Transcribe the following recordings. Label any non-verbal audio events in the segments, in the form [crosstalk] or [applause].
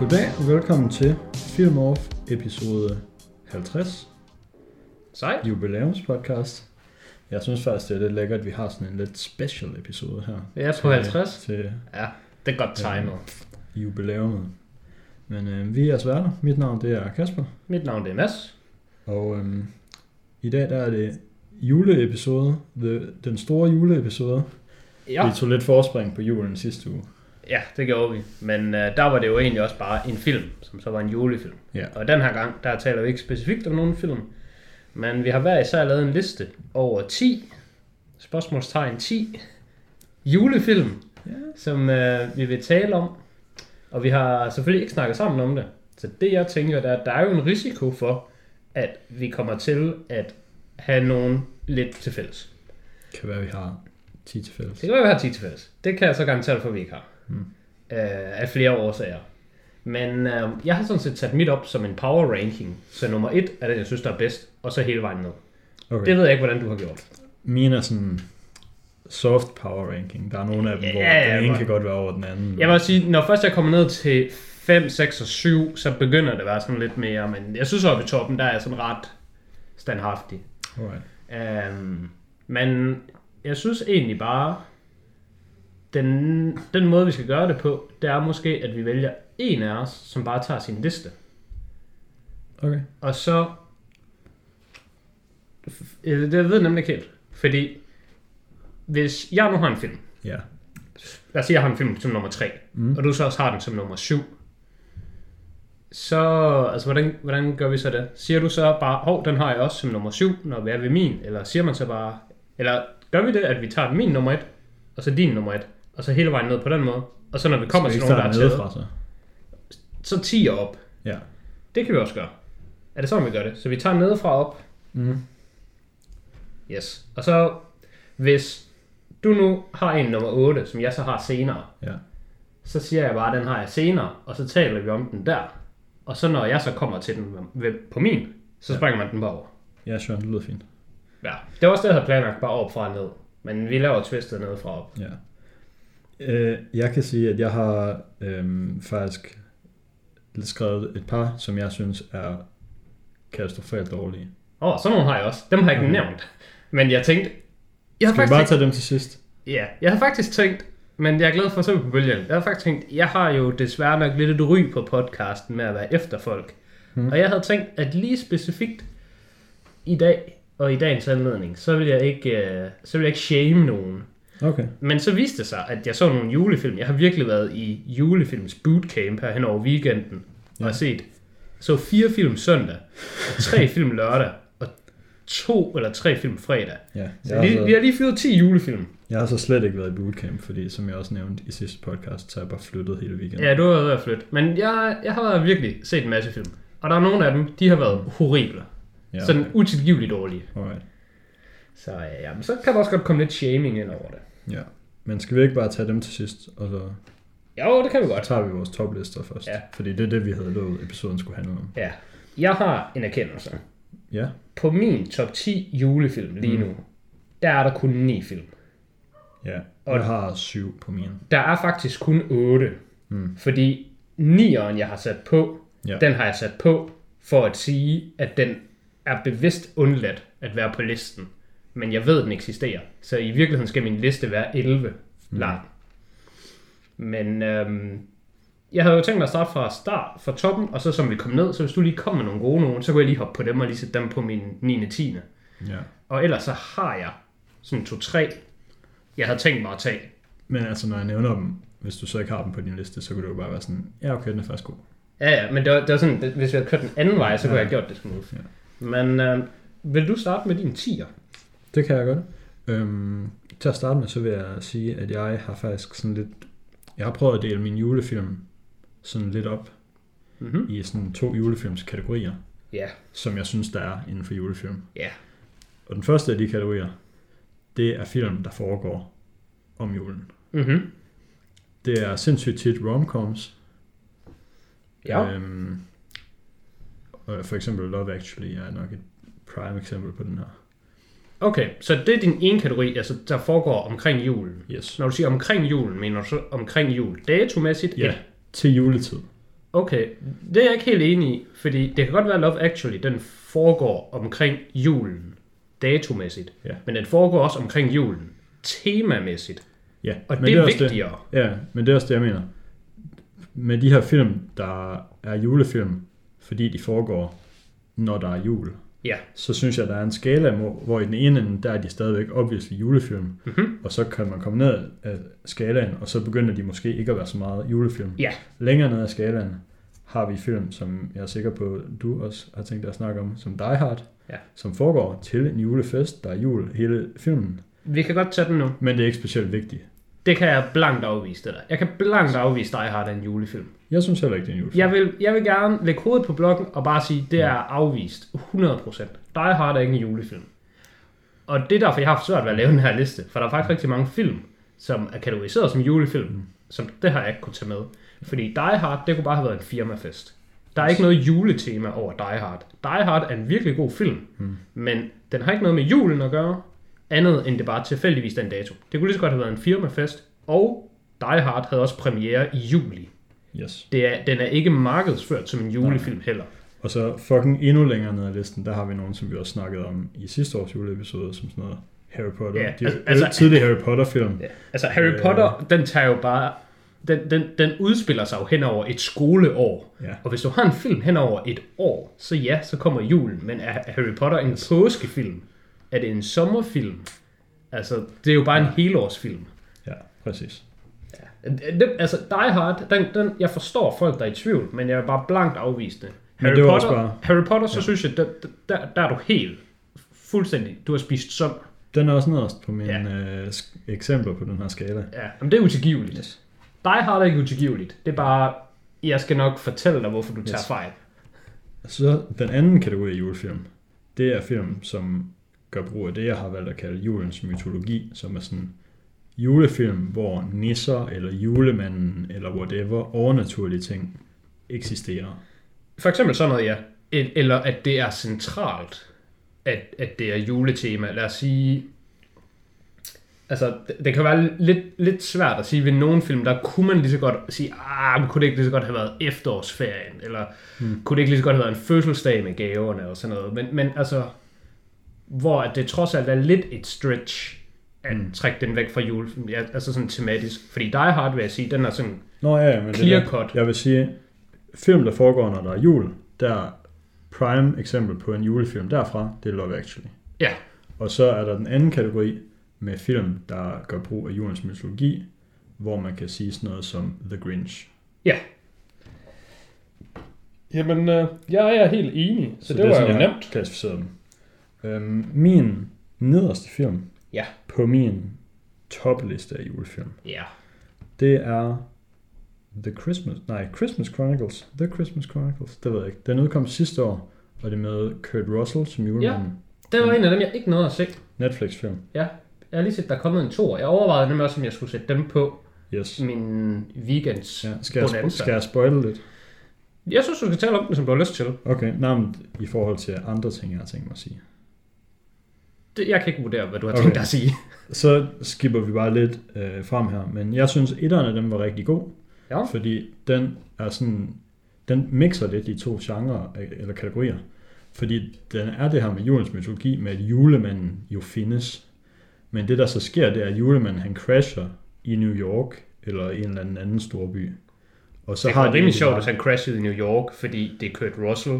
Goddag og velkommen til Film Off episode 50, Sejt. jubilæumspodcast. Jeg synes faktisk, det er lidt lækkert, at vi har sådan en lidt special episode her. Ja, på til- 50. Til Ja, det er godt timet. jubilæumet. Men øh, vi er jeres værter. Mit navn det er Kasper. Mit navn det er Mads. Og øhm, i dag der er det juleepisode. The, den store juleepisode. Ja. Vi tog lidt forspring på julen sidste uge. Ja, det gjorde vi. Men uh, der var det jo egentlig også bare en film, som så var en julefilm. Ja. Og den her gang, der taler vi ikke specifikt om nogen film. Men vi har hver især lavet en liste over 10, spørgsmålstegn 10, julefilm, Ja. som uh, vi vil tale om. Og vi har selvfølgelig ikke snakket sammen om det. Så det jeg tænker, der, der er jo en risiko for, at vi kommer til at have nogen lidt til fælles. Kan være, vi har 10 til fælles. Det kan være, vi har 10 til fælles. Det kan jeg så garantere for, at vi ikke har. Mm. Øh, af flere årsager. Men øh, jeg har sådan set sat mit op som en power ranking. Så nummer 1 er den, jeg synes, der er bedst, og så hele vejen ned. Okay. Det ved jeg ikke, hvordan du har gjort. Mine er sådan soft power ranking. Der er nogle af dem, Ja, hvor ja, den ene kan godt være over den anden. Jeg vil også sige, når først jeg kommer ned til 5, 6 og 7, så begynder det at være sådan lidt mere. Men jeg synes oppe i toppen, der er jeg sådan ret standhaftig. Alright. Um, men jeg synes egentlig bare, den, den måde vi skal gøre det på, det er måske, at vi vælger en af os, som bare tager sin liste. Okay. Og så... Det ved jeg nemlig ikke helt. Fordi hvis jeg nu har en film, Ja. lad os sige, jeg har en film som nummer 3, Mm. mm. og du så også har den som nummer 7, så, altså hvordan, hvordan gør vi så det? Siger du så bare, hov, den har jeg også som nummer 7, når vi er ved min, eller siger man så bare, eller gør vi det, at vi tager min nummer 1, og så din nummer 1, og så hele vejen ned på den måde, og så når vi kommer til nogen, der er taget, nedefra, så? så 10 op. Ja. Det kan vi også gøre. Er det sådan, vi gør det? Så vi tager nedefra op, Mm. Yes. Og så, hvis du nu har en nummer 8, som jeg så har senere, Ja. så siger jeg bare, at den har jeg senere, og så taler vi om den der. Og så når jeg så kommer til den på min, så Ja. springer man den bare over. Ja, sure, det lyder fint. Ja. Det var også det, jeg havde planlagt, bare op fra ned. Men vi laver twistet ned fra op. Ja. Øh, jeg kan sige, at jeg har øhm, faktisk skrevet et par, som jeg synes er katastrofalt dårlige. Åh, oh, sådan nogle har jeg også. Dem har jeg ikke Mhm. nævnt. Men jeg tænkte... Jeg har Skal vi faktisk bare tænkt, tage dem til sidst? Ja, jeg har faktisk tænkt, men jeg er glad for at se på bølgen. Jeg har faktisk tænkt, jeg har jo desværre nok lidt et ry på podcasten med at være efter folk. Hmm. Og jeg havde tænkt, at lige specifikt i dag og i dagens anledning, så vil jeg ikke, øh, så vil jeg ikke shame nogen. Okay. Men så viste det sig, at jeg så nogle julefilm. Jeg har virkelig været i julefilms bootcamp her hen over weekenden. Og Ja. har set så fire film søndag, og tre [laughs] film lørdag, og to eller tre film fredag. Ja. Så Jeg, vi, har vi så, har lige fyret 10 julefilm. jeg har så slet ikke været i bootcamp, fordi som jeg også nævnte i sidste podcast, så har jeg bare flyttet hele weekenden. Ja, du har været ved at flytte. Men jeg, jeg har virkelig set en masse film. Og der er nogle af dem, de har været horrible. ja Ja, Sådan utilgiveligt dårlige. Alright. Så ja, ja, men så kan der også godt komme lidt shaming ind over det. Ja. Men skal vi ikke bare tage dem til sidst, og så Jo, det kan vi så godt. tager vi vores toplister først? Ja. Fordi det er det, vi havde lovet, episoden skulle handle om. Ja. Jeg har en erkendelse. Ja. På min top 10 julefilm lige Mm. nu, der er der kun 9 film. Ja. Og- Jeg har syv på min. Der er faktisk kun 8. Mm. Fordi 9'eren, jeg har sat på, Ja. den har jeg sat på for at sige, at den er bevidst undladt at være på listen. Men jeg ved, at den eksisterer. Så i virkeligheden skal min liste være 11 lang. Men øhm, jeg havde jo tænkt mig at starte fra start, fra toppen, og så som vi kom ned, så hvis du lige kom med nogle gode nogen, så kunne jeg lige hoppe på dem og lige sætte dem på min 9. 10. Ja. Og ellers så har jeg sådan to-tre, jeg havde tænkt mig at tage. Men altså, når jeg nævner dem, hvis du så ikke har dem på din liste, så kunne det jo bare være sådan, ja, okay, den er faktisk god. Ja, ja, men det var, det var sådan, hvis vi havde kørt den anden vej, så kunne Ja. jeg have gjort det smooth. Ja. Men øh, vil du starte med din 10'er? Det kan jeg godt. Øhm, til at starte med, så vil jeg sige, at jeg har faktisk sådan lidt... Jeg har prøvet at dele min julefilm sådan lidt op Mm-hmm. i sådan to julefilmskategorier, Ja, som jeg synes, der er inden for julefilm. ja. Og den første af de kategorier, det er film, der foregår om julen. Mm-hmm. Det er sindssygt tit romcoms. Ja. Øhm, og for eksempel Love Actually er nok et prime eksempel på den her. Okay, så det er din ene kategori, altså der foregår omkring julen. Yes. Når du siger omkring julen, mener du så omkring jul datomæssigt? Ja, til juletid. Okay, det er jeg ikke helt enig i, fordi det kan godt være, at Love Actually, den foregår omkring julen, datomæssigt, Ja. men den foregår også omkring julen, temamæssigt, Ja, og men det er også vigtigere. Ja, men det er også det, jeg mener. Med de her film, der er julefilm, fordi de foregår, når der er jul, Ja, så synes jeg, der er en skala, hvor, i den ene ende, der er de stadigvæk obviously julefilm, Mhm. og så kan man komme ned af skalaen, og så begynder de måske ikke at være så meget julefilm. Ja. Længere ned af skalaen har vi film, som jeg er sikker på, du også har tænkt dig at snakke om, som Die Hard, Ja. som foregår til en julefest, der er jul hele filmen, vi kan godt tage den nu. men det er ikke specielt vigtigt. Det kan jeg blankt afvise det der. Jeg kan blankt afvise Die Hard er en julefilm. Jeg synes heller ikke, det er en julefilm. Jeg vil, jeg vil gerne lægge hovedet på blokken og bare sige, det er afvist 100%. Die Hard er ikke en julefilm. Og det er derfor, jeg har haft svært ved at lave den her liste. For der er faktisk rigtig mange film, som er kategoriseret som julefilm. Som det har jeg ikke kunne tage med. Fordi Die Hard, det kunne bare have været en firmafest. Der er ikke noget juletema over Die Hard. Die Hard er en virkelig god film. Mm. Men den har ikke noget med julen at gøre. Andet end det bare tilfældigvis den dato. Det kunne lige så godt have været en firmafest. Og Die Hard havde også premiere i juli. Yes. Det er, den er ikke markedsført som en julefilm heller. Og så fucking endnu længere ned ad listen, der har vi nogen, som vi også snakkede om i sidste års juleepisode, som sådan noget Harry Potter. Ja, de altså- altså, altså- tidlige Harry Potter-film. Ja. Altså Harry Øh. Potter, den tager jo bare... Den, den, den udspiller sig jo hen over et skoleår. Ja. Og hvis du har en film hen over et år, så ja, så kommer julen. Men er Harry Potter en påskefilm? Er det en sommerfilm? Altså, det er jo bare en helårsfilm. ja, præcis. Det, altså, Die Hard, den, den, jeg forstår folk, der er i tvivl, men jeg er bare blankt afvist det. Men Harry det Potter, også bare- Harry Potter, så Ja. synes jeg, der, der, der er du helt fuldstændig, du har spist søm. Den er også nederst på mine Ja. ja. øh, eksempler på den her skala. Ja, men det er utilgiveligt. Yes. Die Hard er ikke utilgiveligt. Det er bare, jeg skal nok fortælle dig, hvorfor du tager Yes. fejl. Så den anden kategori af julefilm, det er film, som gør brug af det, jeg har valgt at kalde julens mytologi, som er sådan julefilm, hvor nisser eller julemanden eller whatever overnaturlige ting eksisterer. For eksempel sådan noget, ja. Eller at det er centralt, at, at det er juletema. Lad os sige... Altså, det, det kan være lidt, lidt svært at sige ved nogle film, der kunne man lige så godt sige, ah, men kunne det ikke lige så godt have været efterårsferien, eller hmm. kunne det ikke lige så godt have været en fødselsdag med gaverne og sådan noget. Men, men altså, hvor at det trods alt er lidt et stretch at Mm. trække den væk fra julefilm, ja, altså sådan tematisk. Fordi Die Hard, vil jeg sige, den er sådan Nå ja, ja, men Clear det der, cut. jeg vil sige, film, der foregår, når der er jul, der er prime eksempel på en julefilm derfra, det er Love Actually. Ja. Og så er der den anden kategori med film, der gør brug af julens mytologi, hvor man kan sige sådan noget som The Grinch. Jamen, øh, jeg er helt enig, så, så det, er var sådan, jo nemt. klassificeret dem. Øhm, min nederste film Ja. på min topliste af julefilm, Ja. det er The Christmas, nej, Christmas Chronicles. The Christmas Chronicles, det ved jeg ikke. Den udkom sidste år, og det er med Kurt Russell som julemanden. Det var en af dem, jeg ikke nåede at se. Netflix-film. Jeg har lige set, der er kommet en to. Jeg overvejede nemlig også, om jeg skulle sætte dem på Yes. min weekends Ja, skal, jeg, bonanza. skal jeg spoile lidt? Jeg synes, du skal tale om den, som du har lyst til. Okay, nej, men i forhold til andre ting, jeg har tænkt mig at sige. Det, jeg kan ikke vurdere, hvad du har Okay. tænkt dig at sige. [laughs] Så skipper vi bare lidt øh, frem her, men jeg synes, etteren af dem var rigtig god, Ja. fordi den er sådan, den mixer lidt de to genrer øh, eller kategorier. Fordi den er det her med julens mytologi, med at julemanden jo findes. Men det der så sker, det er, at julemanden han crasher i New York, eller i en eller anden anden storby. Og så det har er de rimelig sjovt, hvis han crashede i New York, fordi det er Kurt Russell.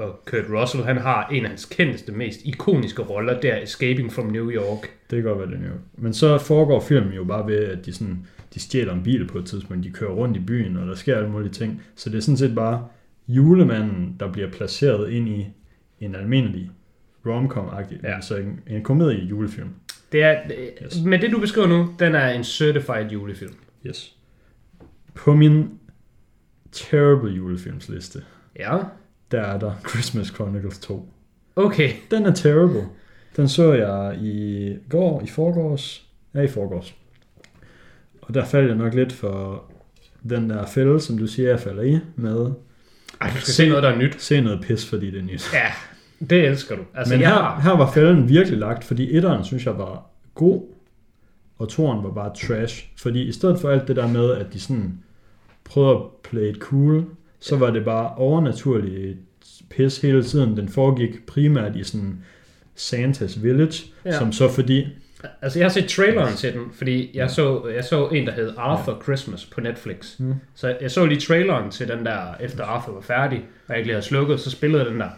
Og Kurt Russell, han har en af hans kendteste, mest ikoniske roller, der Escaping from New York. Det kan godt være, det er New York. Men så foregår filmen jo bare ved, at de, sådan, de stjæler en bil på et tidspunkt. De kører rundt i byen, og der sker alle mulige ting. Så det er sådan set bare julemanden, der bliver placeret ind i en almindelig rom-com-agtig, Ja. altså en, en komedie julefilm. Det er, Yes. med det, du beskriver nu, den er en certified julefilm. Yes. På min terrible julefilmsliste, Ja. Der er der Christmas Chronicles 2. Okay. Den er terrible. Den så jeg i går, i forgårs. Ja, i forgårs. Og der faldt jeg nok lidt for den der fælde, som du siger, jeg falder i, med Ej, du skal se noget, der er nyt. se noget pis, fordi det er nyt. Ja, det elsker du. Altså, Men jeg her, her var fælden virkelig lagt, fordi etteren synes jeg var god, og toeren var bare trash. Fordi i stedet for alt det der med, at de sådan prøvede at play it cool, så var det bare overnaturligt pis hele tiden. Den foregik primært i sådan Santa's Village, Ja. ja. som så fordi, Altså, jeg har set traileren til den, fordi jeg så, jeg så en, der hed Arthur ja. Christmas på Netflix. Mm. Så jeg så lige traileren til den der, efter Arthur var færdig, og jeg ikke lige havde slukket, så spillede den der.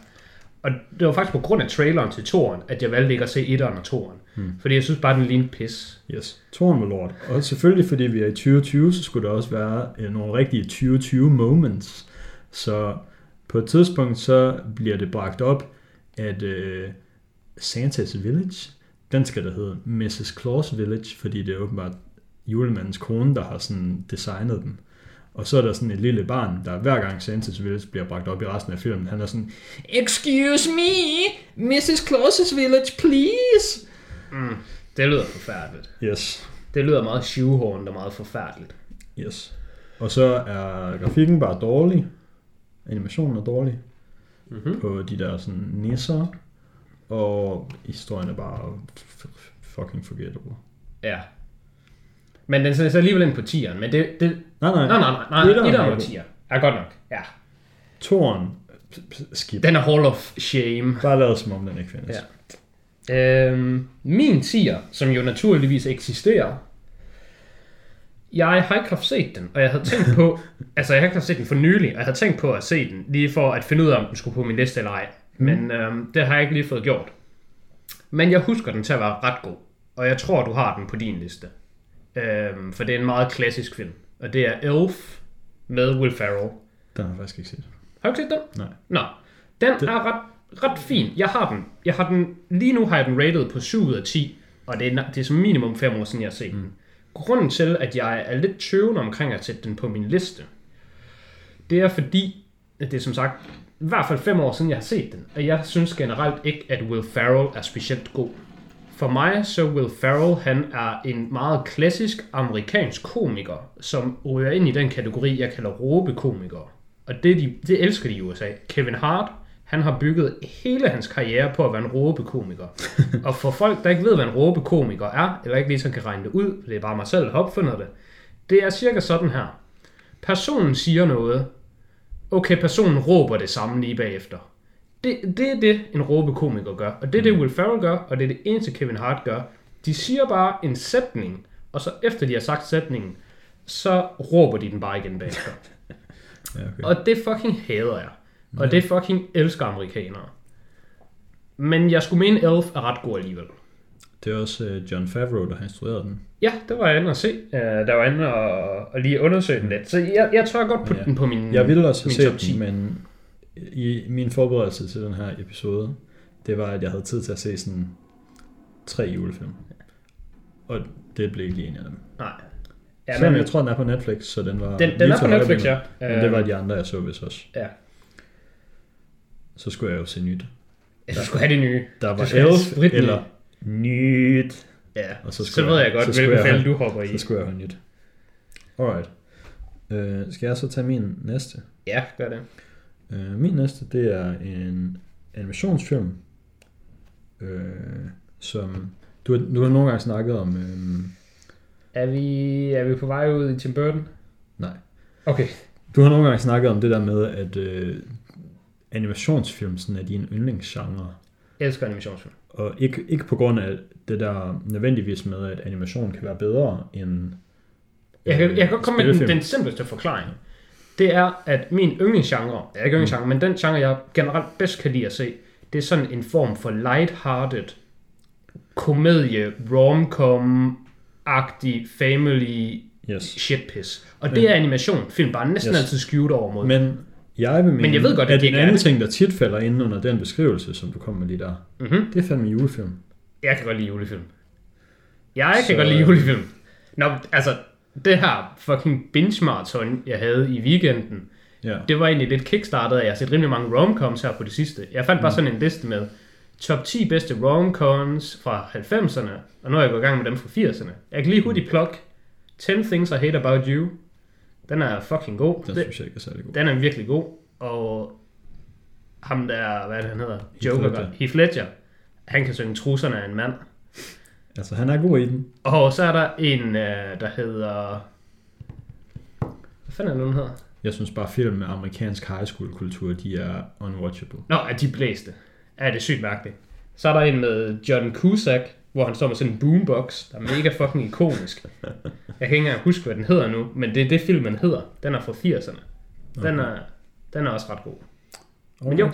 Og det var faktisk på grund af traileren til toren, at jeg valgte ikke at se etteren og toren. Mm. Fordi jeg synes bare, den lignede pis. yes, toren var lort. Og selvfølgelig fordi vi er i 2020, så skulle der også være øh, nogle rigtige 2020 moments. Så på et tidspunkt, så bliver det bragt op, at øh, Santa's Village, den skal der hedde Mrs. Claus Village, fordi det er åbenbart julemandens kone, der har sådan designet den. Og så er der sådan et lille barn, der hver gang Santa's Village bliver bragt op i resten af filmen, han er sådan, Excuse me, Mrs. Claus's Village, please. Mm. Det lyder forfærdeligt. Yes, Det lyder meget shoehorned og meget forfærdeligt. yes. Og så er grafikken bare dårlig. Animationen er dårlig Mm-hmm. på de der sådan nisser. Og historien er bare fucking forgettable. Ja. Men den sætter alligevel ind på 10'eren, men det... det Nej, nej. nej, nej, nej, nej, Etteren etteren er var god. 10'er. Ja, godt nok. Ja. Toren, skip. Den er Hall of Shame. Bare lavet som om den ikke findes. Ja. Øhm, min 10'er, som jo naturligvis eksisterer, jeg har ikke haft set den, og jeg havde tænkt på, [laughs] altså jeg har ikke haft set den for nylig, og jeg havde tænkt på at se den, lige for at finde ud af, om den skulle på min liste eller ej. Men øhm, det har jeg ikke lige fået gjort. Men jeg husker den til at være ret god, og jeg tror, du har den på din liste. Øhm, for det er en meget klassisk film, og det er Elf med Will Ferrell. Den har jeg faktisk ikke set. Har du ikke set den? Nej. Nå, den Det- er ret, ret fin. Jeg har den. Jeg har den. Lige nu har jeg den rated på 7 ud af 10, og det er, det er som minimum 5 år siden, jeg har set den. Grunden til, at jeg er lidt tøvende omkring at sætte den på min liste, det er fordi, at det er som sagt i hvert fald 5 år siden, jeg har set den, og jeg synes generelt ikke, at Will Ferrell er specielt god. For mig så Will Ferrell, han er en meget klassisk amerikansk komiker, som ryger ind i den kategori, jeg kalder råbekomikere. Og det, de, det elsker de i USA. Kevin Hart, han har bygget hele hans karriere på at være en råbekomiker. [laughs] og for folk, der ikke ved, hvad en råbekomiker er, eller ikke lige så kan regne det ud, for det er bare mig selv, der har opfundet det, det er cirka sådan her. Personen siger noget, okay, personen råber det samme lige bagefter. Det, det er det, en råbekomiker gør. Og det er det, Will Ferrell gør, og det er det eneste, Kevin Hart gør. De siger bare en sætning, og så efter de har sagt sætningen, så råber de den bare igen bagefter. [laughs] Ja, okay. Og det fucking hader jeg. Og det fucking elsker amerikanere. Men jeg skulle mene, Elf er ret god alligevel. Det er også øh, John Favreau, der har instrueret den. Ja, det var jeg inde at se. Uh, der var inde og, og lige undersøge den lidt. Så jeg, jeg tør godt putte Ja. den på min Jeg ville også have set den, men i min forberedelse til den her episode, det var, at jeg havde tid til at se sådan tre julefilm. Og det blev ikke lige en af dem. Nej. Ja, Ja, Selvom men, jeg tror, den er på Netflix, så den var den, den er på Netflix, ja. Men det var Øhm, de andre, jeg så vist også. Ja. Så skulle jeg jo se nyt. Jeg skulle have det nye. Der var Du Elf eller nyt. Ja, Og så så, ved jeg- jeg godt, hvilken fælde du hopper i. Så skulle jeg have nyt. Alright. Øh, skal jeg så tage min næste? Ja, gør det. Øh, min næste, det er en animationsfilm, øh, som du, har- du har nogle gange snakket om, øh, Er vi, er vi på vej ud i Tim Burton? nej, Okay. du har nogle gange snakket om det der med, at øh, animationsfilm sådan er din yndlingsgenre, Jeg elsker animationsfilm. og ikke, ikke på grund af det der nødvendigvis med, at animation kan være bedre end Jeg kan, øh, jeg kan godt komme med den, den simpleste forklaring. Det er, at min yndlingsgenre, ja, ikke yndlingsgenre, men den genre, jeg generelt bedst kan lide at se, det er sådan en form for light-hearted komedie, rom-com-agtig family Yes. shitpiss. Og det er animation. Film bare næsten Yes. altid skewed over mod. Men jeg vil mene, Men jeg ved godt, at at det en anden ting, der tit falder ind under den beskrivelse, som du kom med lige der, Mm-hmm. det er fandme julefilm. Jeg kan godt lide julefilm. Jeg kan Så- godt lide julefilm. Nå, altså, det her fucking binge marathon, jeg havde i weekenden, Ja. det var egentlig lidt kickstartet, at jeg har set rimelig mange romcoms her på det sidste. Jeg fandt bare sådan en liste med top 10 bedste romcoms fra 90'erne, og nu er jeg gået i gang med dem fra 80'erne. Jeg kan lige hurtigt plukke 10 Things I Hate About You. Den er fucking god. Den Det, synes jeg ikke er særlig god. den er virkelig god. Og ham der, hvad er det, han hedder? Heath Joker. Ledger. Heath Ledger. Han kan synge trusserne af en mand. Altså, han er god i den. Og så er der en, øh, der hedder... Hvad fanden er det, den hedder? Jeg synes bare, film med amerikansk high school kultur, de er unwatchable. Nå, er de blæste. Ja, det er sygt mærkeligt. Så er der en med John Cusack, hvor han står med sådan en boombox, der er mega fucking ikonisk. Jeg kan ikke engang huske, hvad den hedder nu, men det er det filmen hedder. Den er fra 80'erne. Den er, den er også ret god. Men jo,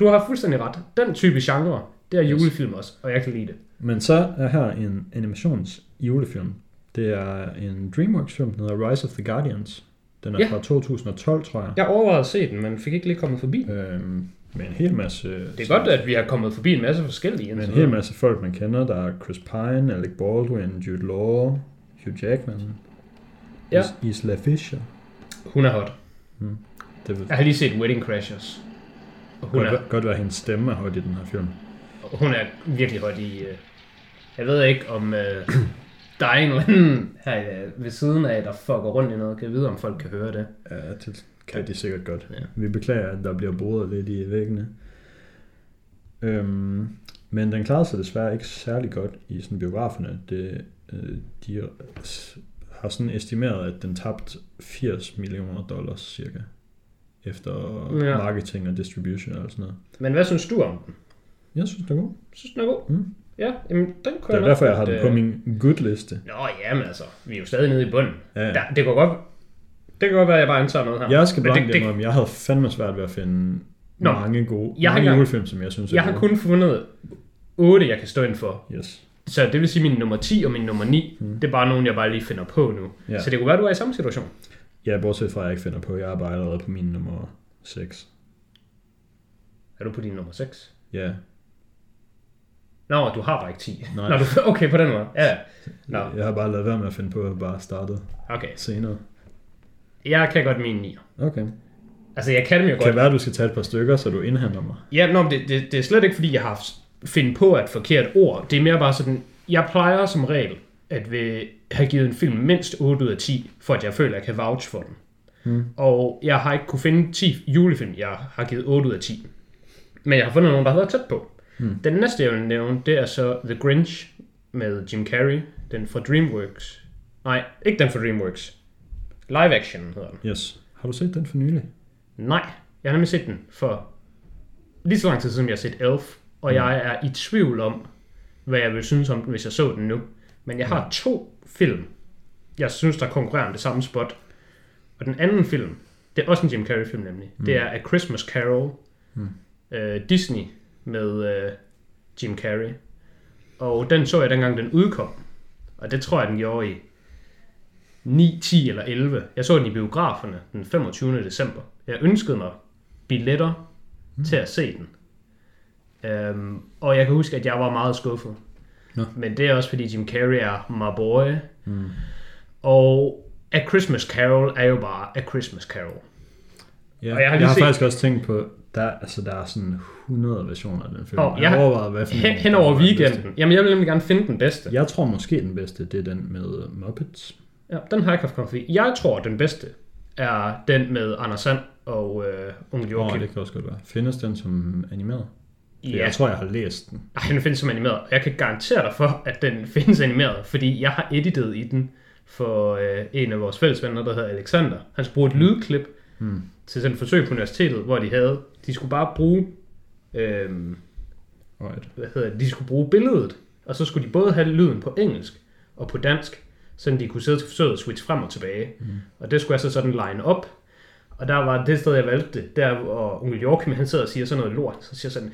du har fuldstændig ret. Den type genre, det er julefilm også, og jeg kan lide det. Men så er her en animations julefilm. Det er en DreamWorks-film, der hedder Rise of the Guardians. Den er Ja. fra 2012, tror jeg. Jeg overvejede at se den, men fik ikke lige kommet forbi. Øhm, med en hel masse... Det er godt, at vi har kommet forbi en masse forskellige. Med en indtil hel masse folk, man kender. Der er Chris Pine, Alec Baldwin, Jude Law, Hugh Jackman, Ja. Is- Isla Fisher. Hun er hot. Det vil Jeg har lige set Wedding Crashers. Og hun godt, er, godt være, at hendes stemme er højt i den her film. hun er virkelig hot i... øh, Jeg ved ikke, om øh, der er en eller anden her øh, ved siden af, der fucker rundt i noget. Kan jeg vide, om folk kan høre det? Ja, det kan de sikkert godt. Ja. Vi beklager, at der bliver boret lidt i væggene. Øhm, men den klarede sig desværre ikke særlig godt i sådan biograferne. Det, øh, de har sådan estimeret, at den tabte 80 millioner dollars cirka. Efter Ja. marketing og distribution og sådan noget. Men hvad synes du om den? Jeg synes, det er god. Synes den er god? Mm. Ja, jamen, den kunne Det er jeg derfor, jeg har den på øh, min good-liste. Nå, jamen altså, vi er jo stadig nede i bunden. Ja. Der, det kan godt... Det kan godt være, at jeg bare antager noget her. Jeg skal det- blankt det- indrømme, jeg havde fandme svært ved at finde Nå. mange gode Jeg mange julefilm, som jeg synes er Jeg har kun fundet 8, jeg kan stå ind for. Yes. Så det vil sige, min nummer 10 og min nummer 9, Mm. det er bare nogen, jeg bare lige finder på nu. Ja. Så det kunne være, du er i samme situation. Ja, bortset fra, at jeg ikke finder på, jeg er bare allerede på min nummer 6. Er du på din nummer 6? Ja, Nå, du har bare ikke 10. Nej. Nå, du, okay, på den måde. Ja. Nå, jeg har bare lavet være med at finde på, at jeg bare startede okay. senere. Jeg kan godt min 9. Okay. Altså, jeg kan dem jo godt. kan være, at du skal tage et par stykker, så du indhenter mig. Ja, nå, men det, det, det er slet ikke, fordi jeg har fundet på et forkert ord. Det er mere bare sådan, jeg plejer som regel at vil have givet en film mindst 8 ud af 10, for at jeg føler, at jeg kan vouch for den. Hmm. Og jeg har ikke kunne finde 10 julefilm, jeg har givet 8 ud af 10. Men jeg har fundet nogle, der har været tæt på. Hmm. Den næste, jeg vil nævne, det er så The Grinch med Jim Carrey. Den fra DreamWorks. Nej, ikke den fra DreamWorks. Live action hedder den. Yes. Har du set den for nylig? Nej, jeg har nemlig set den for lige så lang tid siden, jeg har set Elf, og Mm. jeg er i tvivl om, hvad jeg vil synes om den, hvis jeg så den nu. Men jeg har to film, jeg synes, der konkurrerer om det samme spot. Og den anden film, det er også en Jim Carrey-film nemlig, mm. det er A Christmas Carol, Mm. øh, Disney med øh, Jim Carrey. Og den så jeg dengang, den udkom. Og det tror jeg, den gjorde i 9, 10 eller 11. Jeg så den i biograferne den 25. december. Jeg ønskede mig billetter mm. til at se den. Um, og jeg kan huske, at jeg var meget skuffet. Nå. Men det er også, fordi Jim Carrey er my boy. Mm. Og A Christmas Carol er jo bare A Christmas Carol. Ja. Og jeg har jeg har set- faktisk også tænkt på, der, altså, der er sådan 100 versioner af den film. Og jeg jeg overvejet, hvad for Hen, en, hen over weekenden. Jamen, jeg vil nemlig gerne finde den bedste. Jeg tror måske den bedste, det er den med Muppets. Ja, den har jeg ikke haft kommet. Jeg tror, den bedste er den med Anders Sand og øh, Onkel Joachim. det kan også godt være. Findes den som animeret? ja, Jeg tror, jeg har læst den. Ej, den findes som animeret. Jeg kan garantere dig for, at den [laughs] findes animeret, fordi jeg har editet i den for øh, en af vores fælles venner, der hedder Alexander. Han skulle bruge et lydklip Hmm. til sådan et forsøg på universitetet, hvor de havde, de skulle bare bruge, øh, Right. hvad hedder det, de skulle bruge billedet, og så skulle de både have lyden på engelsk og på dansk, så de kunne sidde til forsøget og switch frem og tilbage. Mm. Og det skulle jeg så sådan line op. Og der var det sted, jeg valgte, der hvor onkel Joachim, han sidder og siger sådan noget lort, så siger sådan,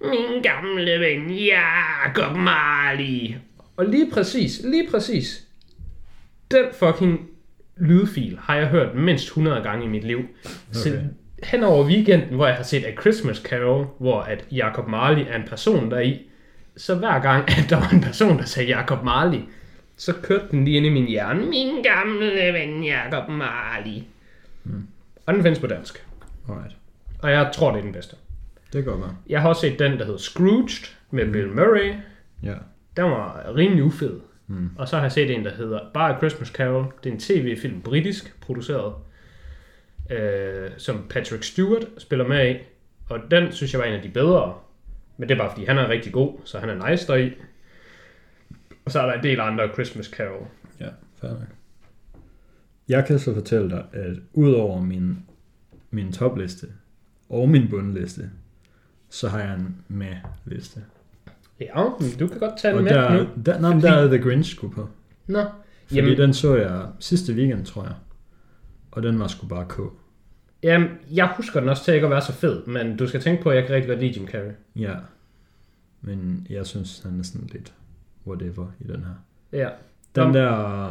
min gamle ven, Jacob Marley. Og lige præcis, lige præcis, den fucking lydfil har jeg hørt mindst 100 gange i mit liv. Så Okay. hen over weekenden, hvor jeg har set A Christmas Carol, hvor at Jacob Marley er en person der i, så hver gang, at der var en person, der sagde Jacob Marley, så kørte den lige ind i min hjerne. Min gamle ven Jacob Marley. Mm. Og den findes på dansk. Alright. Og jeg tror, det er den bedste. Det kan godt. Jeg har også set den, der hedder Scrooged med Mm. Bill Murray. Ja. Den var rimelig ufed. Mm. Og så har jeg set en, der hedder Bare Christmas Carol. Det er en tv-film, britisk produceret, øh, som Patrick Stewart spiller med i. Og den synes jeg var en af de bedre. Men det er bare fordi, han er rigtig god, så han er nice deri. Og så er der en del andre Christmas Carol. Ja, fair nok. Jeg kan så fortælle dig, at udover min, min topliste og min bundliste, så har jeg en med liste. Ja, men du kan godt tage Og den med der, nu. der, nej, men der er The Grinch sgu på. Nå, Fordi Jamen- Jamen. den så jeg sidste weekend, tror jeg. Og den var sgu bare K. Jamen, jeg husker den også til ikke at være så fed, men du skal tænke på, at jeg kan rigtig godt lide Jim Carrey. Ja. Men jeg synes, han er sådan lidt whatever i den her. Ja. Den Nå. der,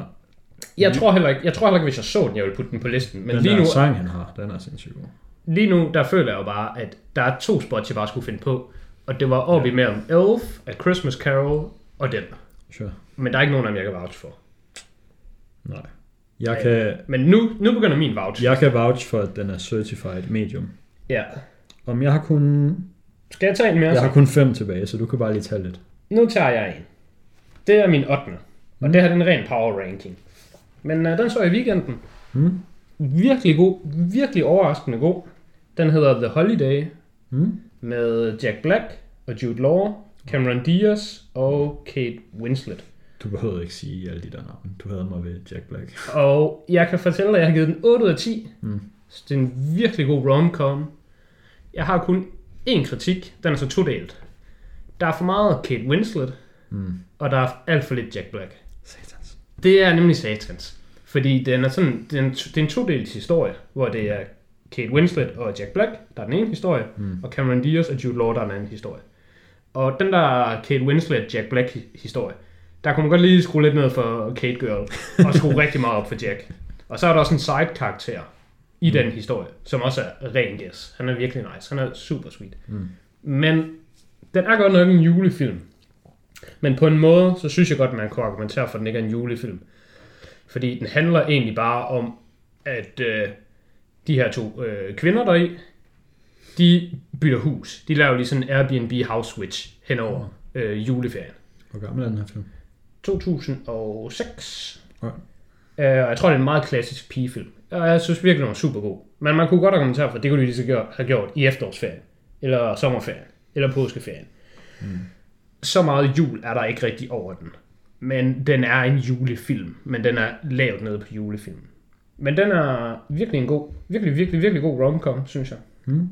Jeg tror heller ikke, jeg tror heller ikke, hvis jeg så den, jeg ville putte den på listen. Men den lige der nu, sang, han har, den er sindssygt god. lige nu, der føler jeg jo bare, at der er to spots, jeg bare skulle finde på. Og det var op ja. imellem Elf, A Christmas Carol og den. Sure. Men der er ikke nogen af dem, jeg kan vouch for. Nej. Jeg kan, Men nu, nu begynder min vouch. jeg kan vouch for, at den er certified medium. ja. Om jeg har kun, Skal jeg tage en mere? jeg så? har kun fem tilbage, så du kan bare lige tage lidt. Nu tager jeg en. Det er min 8. Og det her er en ren power ranking. Men uh, den så jeg i weekenden. Mm. Virkelig god. Virkelig overraskende god. Den hedder The Holiday Mm. med Jack Black og Jude Law, Cameron Diaz og Kate Winslet. Du behøver ikke sige alle de der navne. Du havde mig ved Jack Black. Og jeg kan fortælle dig, at jeg har givet den 8 ud af 10. Mm. Så det er en virkelig god rom-com. Jeg har kun én kritik. Den er så todelt. Der er for meget Kate Winslet, Mm. og der er alt for lidt Jack Black. Satans. Det er nemlig satans. Fordi den er sådan, den, det er en todelt historie, hvor det er Kate Winslet og Jack Black, der er den ene historie, Mm. og Cameron Diaz og Jude Law, der er den anden historie. Og den der Kate Winslet, Jack Black hi- historie, der kunne man godt lige skrue lidt ned for Kate Girl, og skrue [laughs] rigtig meget op for Jack. Og så er der også en side-karakter i den historie, som også er ren gas. Han er virkelig nice. Han er super sweet. Mm. Men den er godt nok en julefilm. Men på en måde, så synes jeg godt, man kunne argumentere for, at den ikke er en julefilm. Fordi den handler egentlig bare om, at øh, de her to øh, kvinder deri, de bytter hus. De laver lige sådan en Airbnb house switch henover øh, juleferien. Hvor gammel er den her film? 2006. Ja. Øh, og jeg tror, det er en meget klassisk pigefilm. Og jeg synes virkelig, den var super god. Men man kunne godt argumentere for, at det kunne de lige så have gjort i efterårsferien. Eller sommerferien. Eller påskeferien. Mm. Så meget jul er der ikke rigtig over den. Men den er en julefilm. Men den er lavet nede på julefilm. Men den er virkelig en god, virkelig, virkelig, virkelig god romcom, synes jeg. Mm.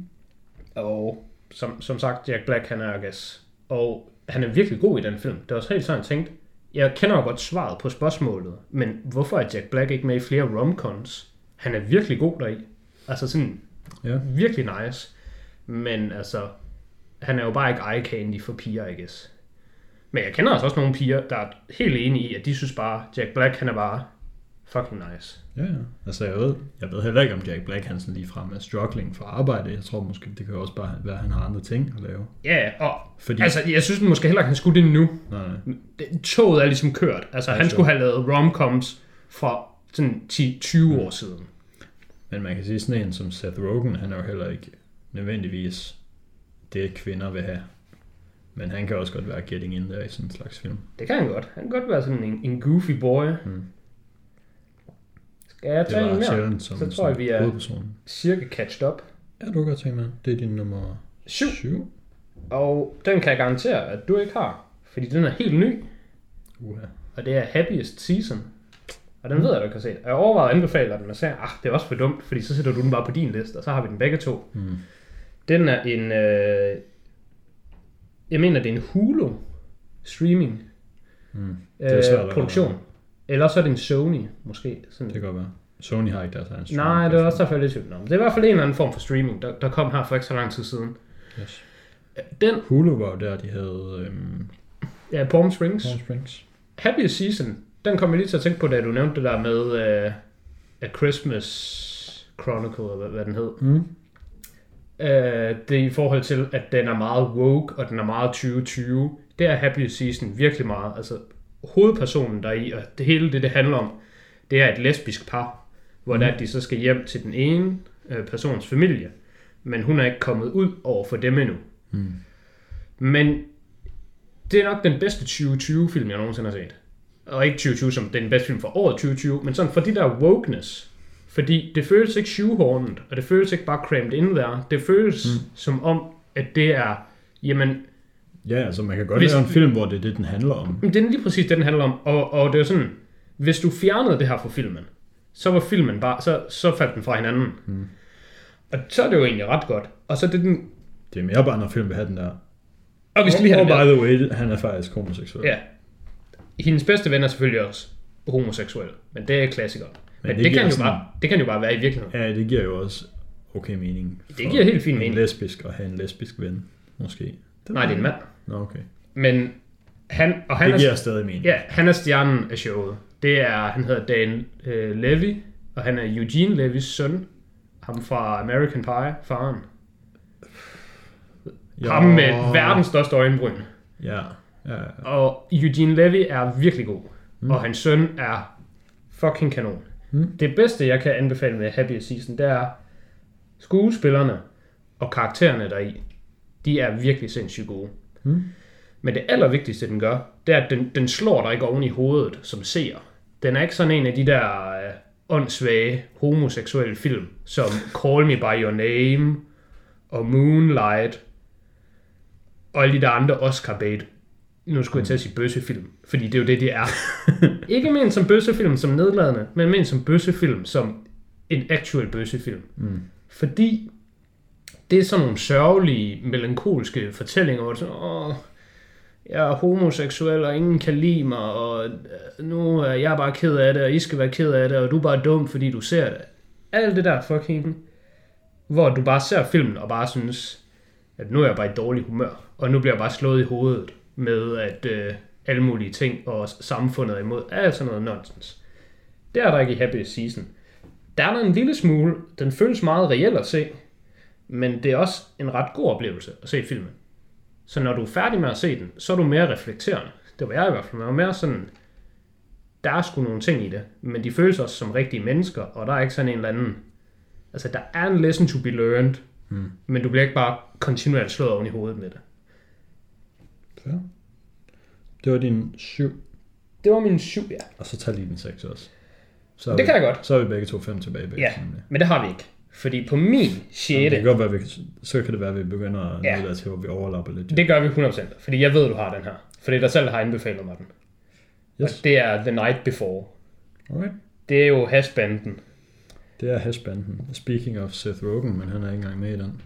Og som, som sagt, Jack Black, han er gas. Og han er virkelig god i den film. Det var også helt sådan, jeg tænkte, jeg kender jo godt svaret på spørgsmålet, men hvorfor er Jack Black ikke med i flere romcons? Han er virkelig god deri. Altså sådan, Ja. virkelig nice. Men altså, han er jo bare ikke eye candy for piger, I guess. Men jeg kender altså også nogle piger, der er helt enige i, at de synes bare, Jack Black, han er bare fucking nice. Ja, ja. Altså, jeg ved, jeg ved heller ikke, om Jack Black han sådan lige frem er struggling for arbejde. Jeg tror måske, det kan også bare være, at han har andre ting at lave. Ja, og Fordi, altså, jeg synes måske heller ikke, han skulle det nu. nej, nej. det- toget er ligesom kørt. Altså, Ja, han skulle have lavet romcoms fra sådan 10-20 år siden. Men man kan sige, sådan en som Seth Rogen, han er jo heller ikke nødvendigvis det, kvinder vil have. Men han kan også godt være getting in there i sådan en slags film. Det kan han godt. Han kan godt være sådan en, en goofy boy. Mm. Skal jeg Det tage en var mere? som, Så tror jeg, vi er-. Cirka catched up. Ja, du kan godt tage med. Det er din nummer 7. 7. Og den kan jeg garantere, at du ikke har. Fordi den er helt ny. Uha. Og det er Happiest Season. Og den ved jeg, du ikke har set. Og jeg overvejede at anbefale dig den, og sagde, ah, det er også for dumt, fordi så sætter du den bare på din liste, og så har vi den begge to. Mm. Den er en, øh, jeg mener, det er en Hulu streaming Mm. Det er øh, produktion. Eller så er det en Sony, måske. Sådan. Det kan godt være. Sony har ikke deres egen streaming. Nej, det var også derfor, jeg er lidt tvivl om. Det er i hvert fald en eller anden form for streaming, der, der kom her for ikke så lang tid siden. Yes. Den, Hulu var jo der, de havde øhm, ja, Palm Springs. Palm Springs. Happy Season, den kom jeg lige til at tænke på, da du nævnte det der med uh, A Christmas Chronicle, eller hvad, hvad den hed. Mm. Uh, det er i forhold til, at den er meget woke, og den er meget 2020. Det er Happy Season virkelig meget. Altså, hovedpersonen der i, og det hele det, det handler om, det er et lesbisk par, hvor mm. der, de så skal hjem til den ene uh, persons familie, men hun er ikke kommet ud over for dem endnu. Mm. Men det er nok den bedste 2020-film, jeg nogensinde har set. Og ikke 2020 som den bedste film for året 2020, men sådan for de der wokeness. Fordi det føles ikke shoehornet, og det føles ikke bare crammed in der. Det føles mm. som om, at det er, jamen, Ja, altså man kan godt Hvis- lave en film, hvor det er det, den handler om. men det er lige præcis det, den handler om. Og, og det er sådan, hvis du fjernede det her fra filmen, så var filmen bare, så, så faldt den fra hinanden. Mm. Og så er det jo egentlig ret godt. Og så det den, Det er mere bare, når film vil have den der. og vi skal lige have den by the way, han er faktisk homoseksuel. Ja. Hendes bedste ven er selvfølgelig også homoseksuel, men det er klassikeren. Men, det det, det, kan jo sådan- bare, det kan jo bare være i virkeligheden. ja, det giver jo også okay mening. Det giver helt fin en mening. lesbisk at have en lesbisk ven, måske. Nej, det er en mand. Nå, okay. Men han, og han Det er, giver stadig mening. ja, han er stjernen af showet. Det er, han hedder Dan øh, Levy, og han er Eugene Levys søn. Ham fra American Pie, faren. Ja. Ham med verdens største øjenbryn. Ja, ja, ja. Og Eugene Levy er virkelig god. Mm. Og hans søn er fucking kanon. Mm. Det bedste, jeg kan anbefale med Happy Season, det er skuespillerne og karaktererne deri. De er virkelig sindssygt gode. Mm. Men det allervigtigste, den gør, det er, at den, den slår dig ikke oven i hovedet som seer. Den er ikke sådan en af de der øh, åndssvage homoseksuelle film, som Call Me By Your Name og Moonlight og alle de der andre oscar bait nu skulle jeg til at sige bøssefilm, fordi det er jo det, de er. [laughs] ikke ment som bøssefilm som nedladende, men ment som bøssefilm som en actual bøssefilm. Mm. Fordi det er sådan nogle sørgelige, melankolske fortællinger, hvor det sådan, åh, jeg er homoseksuel, og ingen kan lide mig, og øh, nu er jeg bare ked af det, og I skal være ked af det, og du er bare dum, fordi du ser det. Alt det der fucking, hvor du bare ser filmen og bare synes, at nu er jeg bare i dårlig humør, og nu bliver jeg bare slået i hovedet med, at øh, alle mulige ting og samfundet er imod, alt sådan noget nonsens. Det er der ikke i Happy Season. Der er der en lille smule, den føles meget reel at se, men det er også en ret god oplevelse at se filmen. Så når du er færdig med at se den, så er du mere reflekterende. Det var jeg i hvert fald. Jeg var mere sådan, der er sgu nogle ting i det, men de føles også som rigtige mennesker, og der er ikke sådan en eller anden... Altså, der er en lesson to be learned, Mm. men du bliver ikke bare kontinuerligt slået oven i hovedet med det. Ja. Det var din syv, Det var min syv, ja. og så tager lige den seks også. Så Det vi, kan jeg godt. Så er vi begge to fem tilbage. Begge Ja, nemlig. men det har vi ikke. Fordi på min Det 6. kan godt være, vi, så kan det være, at vi begynder at Ja. ja. til, hvor vi overlapper lidt. Det gør vi 100%, fordi jeg ved, du har den her. For det er dig selv, der har anbefalet mig den. Yes. Og det er The Night Before. Alright. Det er jo hashbanden. Det er hashbanden. Speaking of Seth Rogen, men han er ikke engang med i den.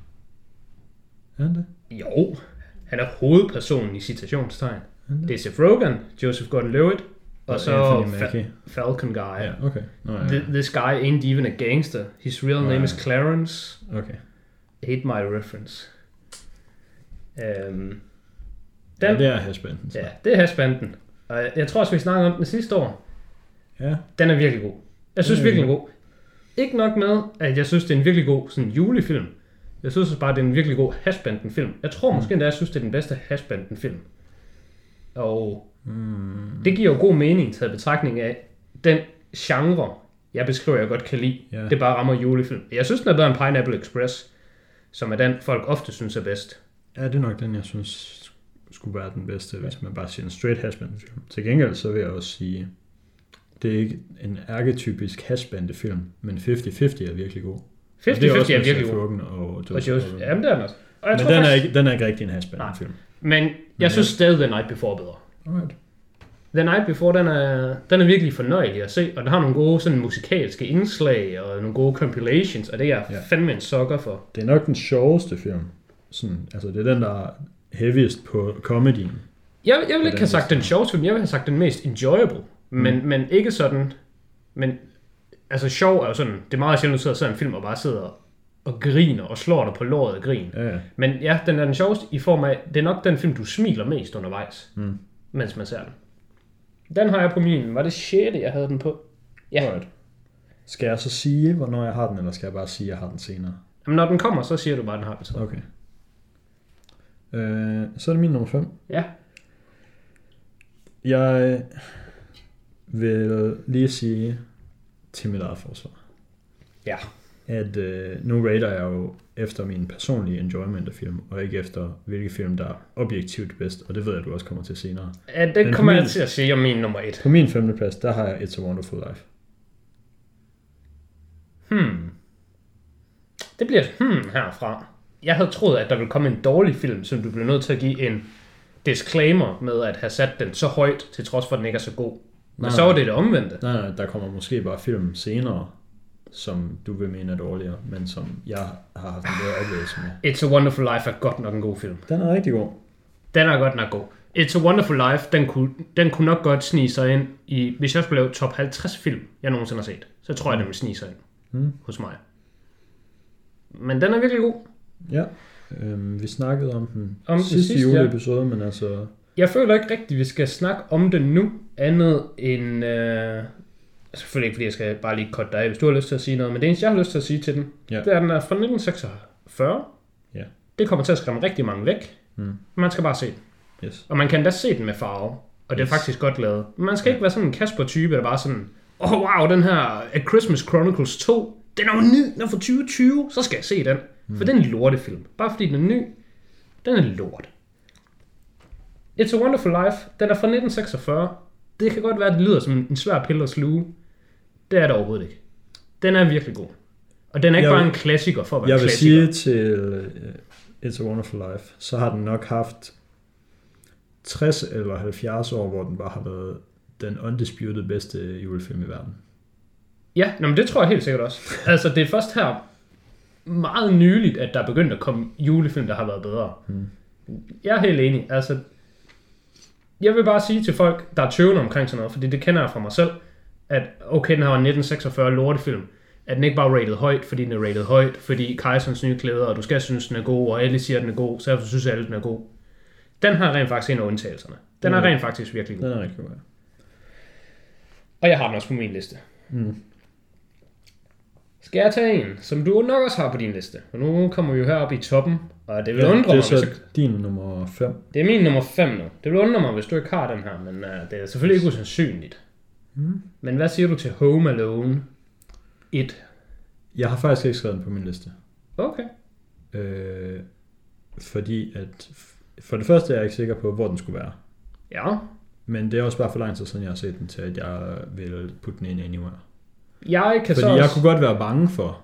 Er han det? Jo, han er hovedpersonen i citationstegn. Det er Seth Rogen, Joseph Gordon-Levitt, og Og så Fa-. Falcon Guy. Ja, okay. Nå, ja. Th- This guy ain't even a gangster. His real name Nej. is Clarence. Okay. Hate my reference. Um, Ja, den, det er hashbanden. Så. ja, det er hashbanden. Og jeg, tror også, vi snakkede om den sidste år. ja. Den er virkelig god. Jeg synes Mm. virkelig, god. Ikke nok med, at jeg synes, det er en virkelig god sådan julefilm. Jeg synes også bare, det er en virkelig god hashbanden film. Jeg tror måske endda, jeg synes, det er den bedste hashbanden film. Og Mm. det giver jo god mening taget i betragtning af den genre, jeg beskriver, jeg godt kan lide. Ja. Det bare rammer julefilm. Jeg synes, den er bedre end Pineapple Express, som er den, folk ofte synes er bedst. ja, det er nok den, jeg synes skulle være den bedste, hvis man bare siger en straight hashbanden film. Til gengæld så vil jeg også sige, det er ikke en arketypisk hashbande film, men 50-50 er virkelig god. Og det 50-50 er, med virkelig god. Og Og Joseph jamen det er den også. Og jeg Men tror den er, ikke, den er ikke rigtig en Nej. film. men jeg Men synes stadig, The Night Before er bedre. Alright. The Night Before, den er, den er virkelig fornøjelig at se, og den har nogle gode sådan, musikalske indslag, og nogle gode compilations, og det er jeg Ja. fandme en sukker for. Det er nok den sjoveste film. Sådan, altså det er den, der er heaviest på comedyen. Jeg, jeg vil ikke have sagt den sjoveste film, jeg vil have sagt den mest enjoyable, men, men ikke sådan, men altså sjov er jo sådan, det er meget sjældent, at du sidder og ser en film og bare sidder og griner og slår dig på låret af grin. Ja. Men ja, den er den sjoveste i form af, det er nok den film, du smiler mest undervejs, Mm. mens man ser den. Den har jeg på min, var det 6. jeg havde den på? Ja. Alright. Skal jeg så sige, hvornår jeg har den, eller skal jeg bare sige, at jeg har den senere? Jamen, når den kommer, så siger du bare, at den har det. Okay. Øh, så er det min nummer 5. Ja. Jeg vil lige sige til mit eget forsvar, Ja. at øh, nu rater jeg jo efter min personlige enjoyment af film, og ikke efter hvilke film, der er objektivt bedst, og det ved jeg, du også kommer til senere. ja det Men kommer min- jeg til at sige om min nummer 1. På min femte plads, der har jeg It's a Wonderful Life. Hmm. Det bliver et hmm herfra. Jeg havde troet, at der ville komme en dårlig film, som du blev nødt til at give en disclaimer med at have sat den så højt, til trods for, at den ikke er så god. Og så var det det omvendte. Nej, nej, der kommer måske bare film senere, som du vil mene er dårligere, men som jeg har haft en bedre oplevelse med. It's a Wonderful Life er godt nok en god film. Den er rigtig god. Den er godt nok god. It's a Wonderful Life, den kunne, den kunne nok godt snige sig ind i... Hvis jeg skulle lave top 50 film, jeg nogensinde har set, så tror jeg, den vil snige sig ind Mm. hos mig. Men den er virkelig god. Ja, øhm, vi snakkede om den Om den sidste sidste, ja. juleepisode, men altså... Jeg føler ikke rigtigt, vi skal snakke om det nu, andet end... Øh, selvfølgelig ikke, fordi jeg skal bare lige korte dig hvis du har lyst til at sige noget, men det eneste, jeg har lyst til at sige til den, Ja. det er, at den er fra 1946. Ja. Det kommer til at skræmme rigtig mange væk. Mm. Man skal bare se den. Yes. Og man kan da se den med farve, og det er Yes. faktisk godt lavet. Men man skal ikke være sådan en Kasper-type, der bare sådan, åh oh, wow, den her A Christmas Chronicles 2, den er jo ny, den er fra 2020, så skal jeg se den. Mm. For den er en lortefilm. Bare fordi den er ny, den er lort. It's a Wonderful Life, den er fra 1946. Det kan godt være, at det lyder som en svær pille at sluge. Det er det overhovedet ikke. Den er virkelig god. Og den er ikke Jeg bare vil- en klassiker for at være Jeg vil klassiker. sige til uh, It's a Wonderful Life, så har den nok haft 60 eller 70 år, hvor den bare har været den undisputed bedste julefilm i verden. Ja, nå, men det tror jeg helt sikkert også. Altså, det er først her meget nyligt, at der er begyndt at komme julefilm, der har været bedre. Hmm. Jeg er helt enig. Altså, jeg vil bare sige til folk, der er tøvende omkring sådan noget, fordi det kender jeg fra mig selv, at okay, den her var en 1946 lortefilm, at den ikke bare rated højt, fordi den er rated højt, fordi Kejserens nye klæder, og du skal synes, den er god, og alle siger, den er god, så derfor synes alle, den er god. Den har rent faktisk en af undtagelserne. Den er Mm. rent faktisk virkelig god. Den er rigtig god. ja. Og jeg har den også på min liste. Mm. Skal jeg tage en, som du nok også har på din liste? Og nu kommer vi jo herop i toppen, og det vil Ja, undre det er mig, så hvis jeg... din nummer 5. Det er min nummer 5 nu. Det vil undre mig, hvis du ikke har den her, men uh, det er selvfølgelig ikke usandsynligt. Mm. Men hvad siger du til Home Alone 1? Jeg har faktisk ikke skrevet den på min liste. Okay. Øh, fordi at for det første er jeg ikke sikker på, hvor den skulle være. Ja. Men det er også bare for lang tid siden, jeg har set den til, at jeg vil putte den ind anywhere. Jeg kan Fordi så jeg også... kunne godt være bange for,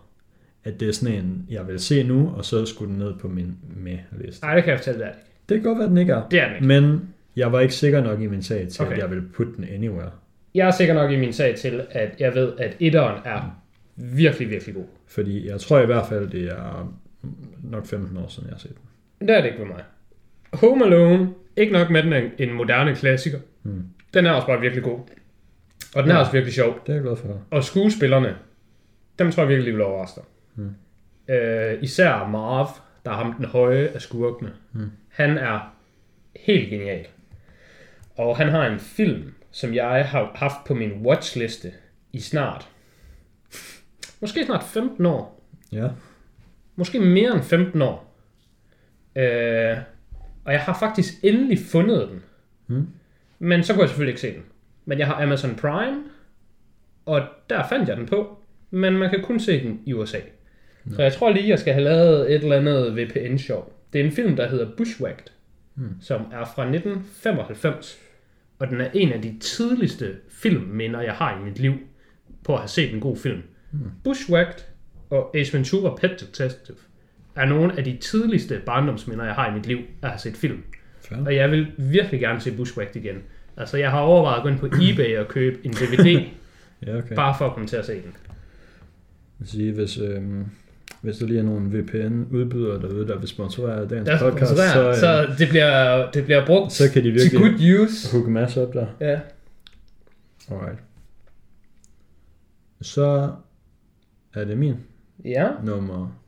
at det er sådan en, jeg vil se nu, og så skulle den ned på min med-liste. Nej, det kan jeg fortælle dig. Det kan godt være, den ikke er. Det er den ikke. Men jeg var ikke sikker nok i min sag til, okay. At jeg ville putte den anywhere. Jeg er sikker nok i min sag til, at jeg ved, at etteren er virkelig, virkelig god. Fordi jeg tror i hvert fald, det er nok 15 år siden, jeg har set den. Det er det ikke ved mig. Home Alone, ikke nok med, den er en moderne klassiker. Mm. Den er også bare virkelig god. Og den er Ja. også virkelig sjov. Det er jeg glad for. Og skuespillerne, dem tror jeg virkelig vil overraske dig. Mm. Øh, især Marv, der er ham den høje af skurkene. Mm. Han er helt genial. Og han har en film, som jeg har haft på min watchliste i snart. Måske snart 15 år. Ja. Måske mere end 15 år. Øh, og jeg har faktisk endelig fundet den. Mm. Men så kunne jeg selvfølgelig ikke se den. Men jeg har Amazon Prime, og der fandt jeg den på. Men man kan kun se den i USA. Så jeg tror lige, jeg skal have lavet et eller andet VPN-show. Det er en film, der hedder Bushwhacked, Mm. som er fra 1995. Og den er en af de tidligste filmminder, jeg har i mit liv på at have set en god film. Mm. Bushwhacked og Ace Ventura Pet Detective er nogle af de tidligste barndomsminder, jeg har i mit liv at have set film. Fair. Og jeg vil virkelig gerne se Bushwhacked igen. Altså, jeg har overvejet at gå ind på [clears throat] eBay og købe en DVD, Ja, okay. bare for at komme til at se den. Jeg vil sige, hvis, øhm, hvis der lige er nogle VPN-udbydere derude, der vil sponsorere dagens Der podcast, så, så, øh, så det, bliver, det bliver brugt så kan de til virkelig good use. hooke masser op der. Ja. Alright. Så er det min ja, nummer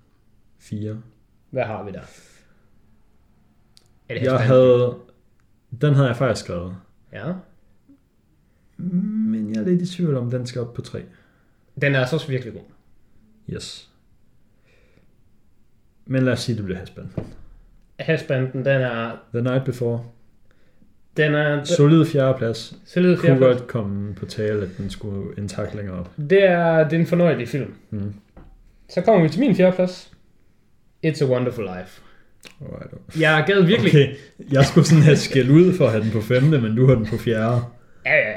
4. hvad har vi der? Er det Jeg havde... Den havde jeg faktisk skrevet. Ja. Men jeg er lidt i tvivl om, den skal op på 3. Den er også virkelig god. Yes. Men lad os sige, det bliver Hasband. Hasbanden, den er... The Night Before. Den er... Solid fjerdeplads. Solid Kunne fjerdeplads. godt komme på tale, at den skulle en tak længere op. Det er, det er en fornøjelig film. Mm. Så kommer vi til min fjerdeplads. It's a Wonderful Life. Alright. Jeg gad virkelig... Okay, jeg skulle sådan have skæld ud for at have den på femte, men du har den på fjerde. Ja, ja,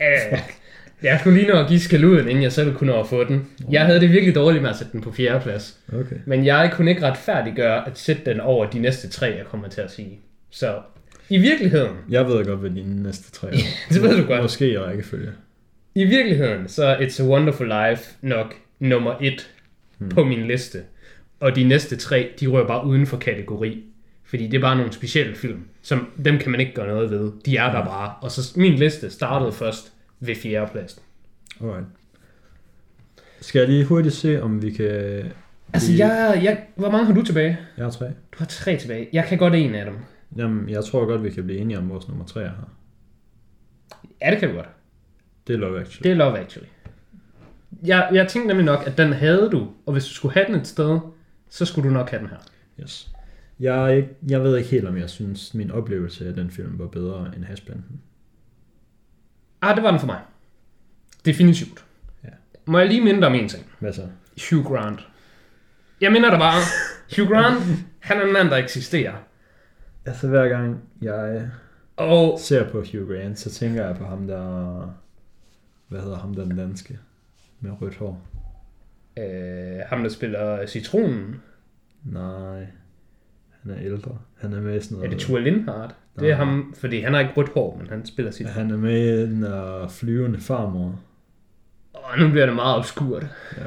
ja. [laughs] Jeg skulle lige nå at give skal ud, inden jeg selv kunne nå at få den. Jeg havde det virkelig dårligt med at sætte den på fjerde plads. Okay. Men jeg kunne ikke retfærdiggøre at sætte den over de næste tre, jeg kommer til at sige. Så I virkeligheden, Jeg ved godt, hvad dine næste tre er. [laughs] det ved du godt. Måske i rækkefølge. I virkeligheden, så er It's a Wonderful Life nok nummer et hmm. på min liste. Og de næste tre, de rører bare uden for kategori. Fordi det er bare nogle specielle film, som dem kan man ikke gøre noget ved. De er der bare. Og så min liste startede først ved fjerdepladsen. Alright. Skal jeg lige hurtigt se, om vi kan... Altså, jeg, jeg, hvor mange har du tilbage? Jeg har tre. Du har tre tilbage. Jeg kan godt en af dem. Jamen, jeg tror godt, vi kan blive enige om vores nummer tre her. Ja, det kan du godt. Det er Love Actually. Det er Love Actually. Jeg, jeg tænkte nemlig nok, at den havde du, og hvis du skulle have den et sted, så skulle du nok have den her. Yes. Jeg, jeg ved ikke helt, om jeg synes, min oplevelse af den film var bedre end Hashbanden. Ah, det var den for mig. Definitivt. Ja. Må jeg lige minde om en ting? Hvad så? Hugh Grant. Jeg minder dig bare. [laughs] Hugh Grant, han er en mand, der eksisterer. Altså hver gang jeg Og ser på Hugh Grant, så tænker jeg på ham der... Hvad hedder ham der den danske? Med rødt hår. øh, ham, der spiller Citronen, Nej. Han er ældre. Han er med i sådan er noget... det Tue Lindhardt? Det er ham, fordi han har ikke rødt hår, men han spiller sit. Han er med i den der flyvende farmor. Og nu bliver det meget obskurt. Ja.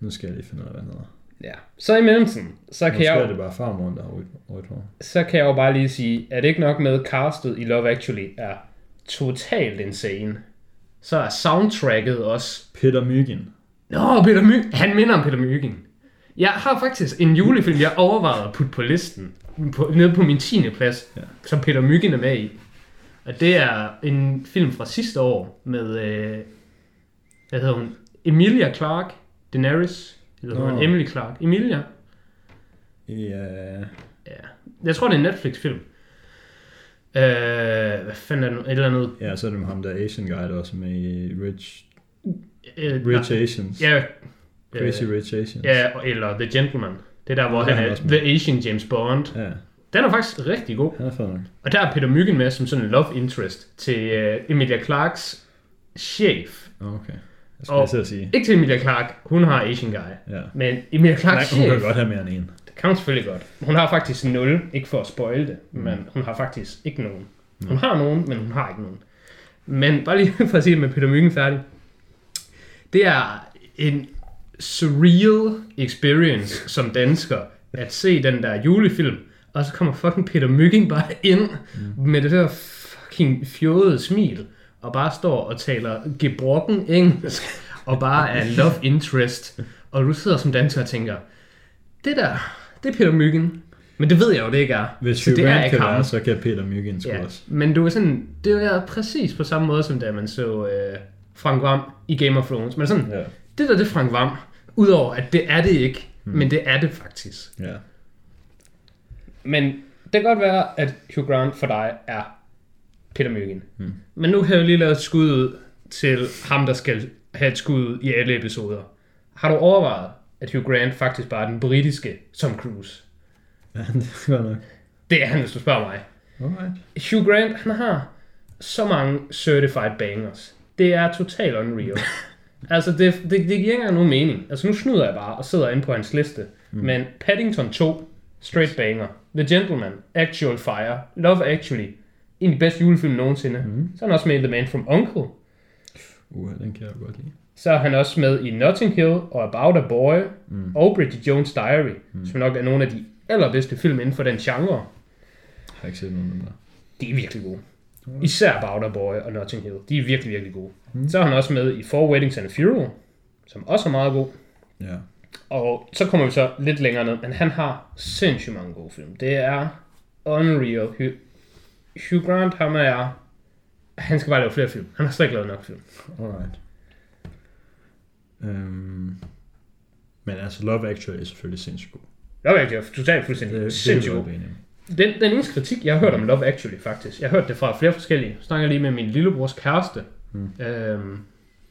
Nu skal jeg lige finde ud af, hvad han hedder. Ja. Så i mellemtiden, så kan, Måske jeg, jo- det bare farmoren, der har rødt, hår. så kan jeg jo bare lige sige, at det ikke nok med, castet i Love Actually er totalt insane. Så er soundtracket også Peter Myggen. Nå, Peter My Han minder om Peter Mygind. Jeg har faktisk en julefilm, jeg overvejede at putte på listen. På, nede på min 10. plads, Ja. som Peter Mygind er med i. Og det er en film fra sidste år med, øh, hvad hedder hun? Emilia Clarke Daenerys. Eller Nå. hun Emily Clark? Emilia? Ja, Ja. Jeg tror, det er en Netflix-film. Øh, hvad fanden er det nu? Et eller andet... ja, så er det ham der Asian guy, der også med i Rich, Øh, Rich nej, Asians. Ja, Crazy øh, Rich Asians. ja, eller The Gentleman. Det er der, hvor er han er. The Asian James Bond. ja. Den er faktisk rigtig god. Han er fed. Og der er Peter Myggen med som sådan en love interest til uh, Emilia Clarks chef. Okay. Jeg skal Og- at sige. Ikke til Emilia Clark, hun har Asian guy. Ja. Men Emilia Nej, Clarks hun kan chef, godt have mere end en. det kan hun selvfølgelig godt. Hun har faktisk 0, ikke for at spoil det, men hun har faktisk ikke nogen. Hun har nogen, men hun har ikke nogen. Men bare lige [laughs] for at sige det med Peter Myggen færdig. Det er en surreal experience som dansker, at se den der julefilm, og så kommer fucking Peter Myggen bare ind mm. med det der fucking fjodede smil, og bare står og taler gebrokken engelsk, og bare er love interest, og du sidder som dansker og tænker, det der, det er Peter Myggen. Men det ved jeg jo, det ikke er. Hvis så det er ikke kan ham. være, så kan Peter Myggen Ja, også. men du er sådan, det er præcis på samme måde, som da man så øh, Frank Vam i Game of Thrones. Men sådan, Ja. det der, det er Frank Vam. Udover, at det er det ikke, mm. men det er det faktisk. Ja. Men det kan godt være, at Hugh Grant for dig er Peter Myggen. Mm. Men nu kan jeg lige lave et skud ud til ham, der skal have et skud ud i alle episoder. Har du overvejet, at Hugh Grant faktisk bare er den britiske Tom Cruise? [laughs] Ja, det er nok. Det Det er han, hvis du spørger mig. Alright. Hugh Grant, han har så mange certified bangers. Det er totalt unreal. [laughs] altså, det, det, det giver ikke engang nogen mening. Altså, nu snyder jeg bare og sidder inde på hans liste. Mm. Men Paddington 2, straight banger. The Gentleman, Actual Fire, Love Actually, en af de bedste julefilm nogensinde. Mm. Så er han også med i The Man from Uncle. Uh, den kan jeg godt lide. Så er han også med i Notting Hill og About a Boy mm. og Bridget Jones' Diary, mm. som nok er nogle af de allerbedste film inden for den genre. Jeg har ikke set nogen af dem der. De er virkelig gode. Især About a Boy og Notting Hill. De er virkelig, virkelig gode. Mm. Så er han også med i Four Weddings and a Funeral, som også er meget god. Ja. Og så kommer vi så lidt længere ned, men han har sindssygt mange gode film. Det er unreal. Hugh, Hugh Grant, ham er... Han skal bare lave flere film. Han har slet ikke lavet nok film. Alright. Øhm, men altså, Love Actually er selvfølgelig sindssygt god. Love Actually er totalt fuldstændig det, sindssygt god. Den, den eneste kritik, jeg har hørt om Love Actually, faktisk. Jeg har hørt det fra flere forskellige. Jeg snakker lige med min lillebrors kæreste. Mm. Øhm,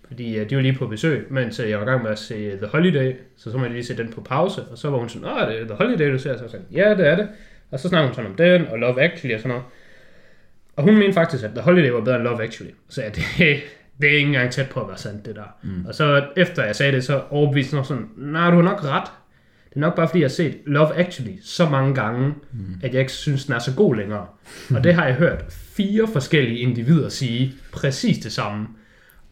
fordi øh, de var lige på besøg, mens øh, jeg var i gang med at se The Holiday. Så så jeg lige se den på pause. Og så var hun sådan, åh, det er The Holiday, du ser. Så jeg sagde, ja, det er det. Og så snakker hun sådan om den, og Love Actually og sådan noget. Og hun mente faktisk, at The Holiday var bedre end Love Actually. Så jeg, det, det er ikke engang tæt på at være sandt, det der. Mm. Og så efter jeg sagde det, så overbeviste hun sådan, nej, du har nok ret. Det er nok bare, fordi jeg har set Love Actually så mange gange, mm. at jeg ikke synes, den er så god længere. Og det har jeg hørt fire forskellige individer sige præcis det samme.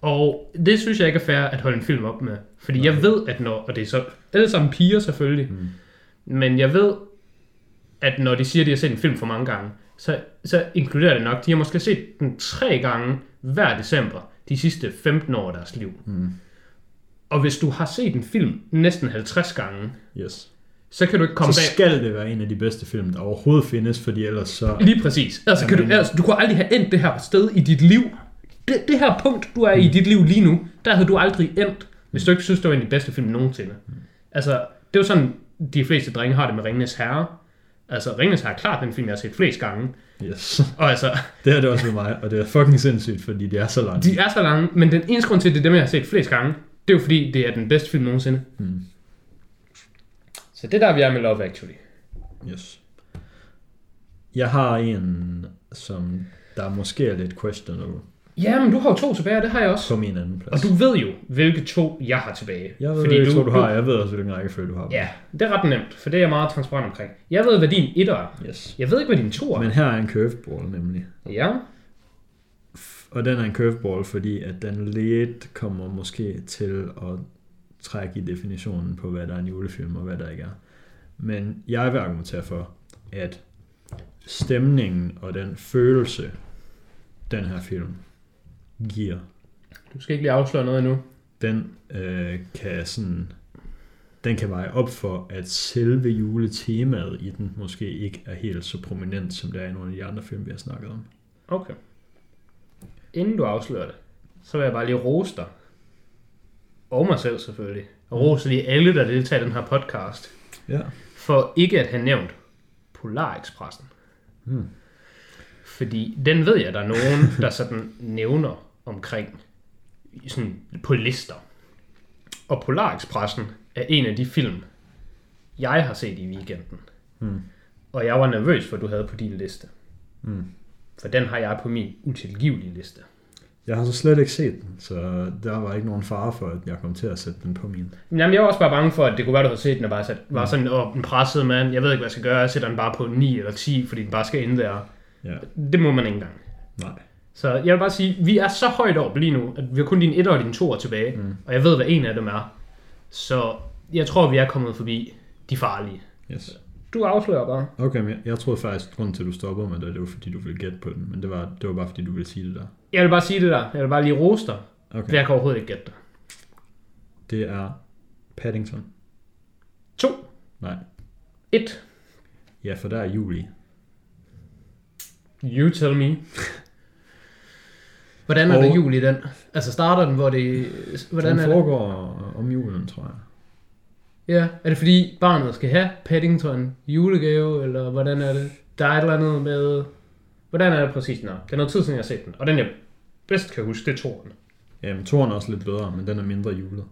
Og det synes jeg ikke er fair at holde en film op med. Fordi jeg ved, at når, og det er så alle sammen piger selvfølgelig, mm. men jeg ved, at når de siger, at de har set en film for mange gange, så, så inkluderer det nok, de har måske set den tre gange hver december de sidste 15 år af deres liv. Mm. Og hvis du har set en film næsten 50 gange, Yes. så kan du ikke komme Så bag... skal det være en af de bedste film, der overhovedet findes, fordi ellers så... Lige præcis. Altså, kan du, altså, du kunne aldrig have endt det her sted i dit liv. Det, det her punkt, du er i dit liv lige nu, der havde du aldrig endt, hvis du ikke synes, det var en af de bedste film nogensinde. Altså, det er jo sådan, de fleste drenge har det med Ringenes Herre. Altså, Ringenes Herre er klart den film, jeg har set flest gange. Yes. Og altså, [laughs] Det er det også med mig, og det er fucking sindssygt, fordi det er så langt. de er så lange, men den eneste grund til, at det er dem, jeg har set flest gange, det er jo fordi, det er den bedste film nogensinde. Mm. Så det er der, vi er med Love Actually. Yes. Jeg har en, som der måske er lidt questionable Ja, men du har jo to tilbage, og det har jeg også. på min anden Og plads. du ved jo, hvilke to jeg har tilbage. jeg ved, fordi du, du har, jeg ved også, hvilken rækkefølge du har. Ja, det er ret nemt, for det er jeg meget transparent omkring. Jeg ved, hvad din etter er. Yes. Jeg ved ikke, hvad din to er. Men her er en curveball nemlig. Ja, Og den er en curveball, fordi at den lidt kommer måske til at trække i definitionen på, hvad der er en julefilm og hvad der ikke er. Men jeg vil argumentere for, at stemningen og den følelse, den her film giver, du skal ikke lige afsløre noget endnu. den øh, kan sådan den kan veje op for, at selve juletemaet i den måske ikke er helt så prominent, som det er i nogle af de andre film, vi har snakket om. Okay. Inden du afslører det, så vil jeg bare lige rose dig. Og mig selv selvfølgelig. Og rose lige alle, der deltager i den her podcast. Ja. For ikke at have nævnt Polarekspressen. Hmm. Fordi den ved jeg, der er nogen, der sådan nævner omkring sådan på lister. Og Polarekspressen er en af de film, jeg har set i weekenden. Hmm. Og jeg var nervøs for, at du havde på din liste. Hmm. For den har jeg på min utilgivelige liste. Jeg har så slet ikke set den, så der var ikke nogen fare for, at jeg kom til at sætte den på min. Jamen, jeg var også bare bange for, at det kunne være, du havde set den og bare sat, var sådan oh, en presset mand. Jeg ved ikke, hvad jeg skal gøre. Jeg sætter den bare på 9 eller 10, fordi den bare skal ind der. Ja, Det må man ikke engang. nej. Så jeg vil bare sige, vi er så højt op lige nu, at vi har kun din 1 og din 2 tilbage. Mm. Og jeg ved, hvad en af dem er. Så jeg tror, vi er kommet forbi de farlige. Yes. Du afslører bare. Okay, men jeg, jeg troede faktisk, at grunden til, at du stopper med det, det var fordi, du ville gætte på den. Men det var, det var bare fordi, du ville sige det der. Jeg vil bare sige det der. Jeg vil bare lige rose dig. Okay. For jeg kan overhovedet ikke gætte det. Det er Paddington. 2. Nej. 1. Ja, for der er juli. You tell me. Hvordan er Og- det jul i den? Altså starter den, hvor det... Hvordan den er det? foregår om julen, tror jeg. Ja, er det fordi barnet skal have Paddington julegave, eller hvordan er det? Der er et eller andet med... Hvordan er det præcis den er? Det er noget tid siden, jeg har set den. Og den, jeg bedst kan huske, det er toren. Jamen, toren er også lidt bedre, men den er mindre julet.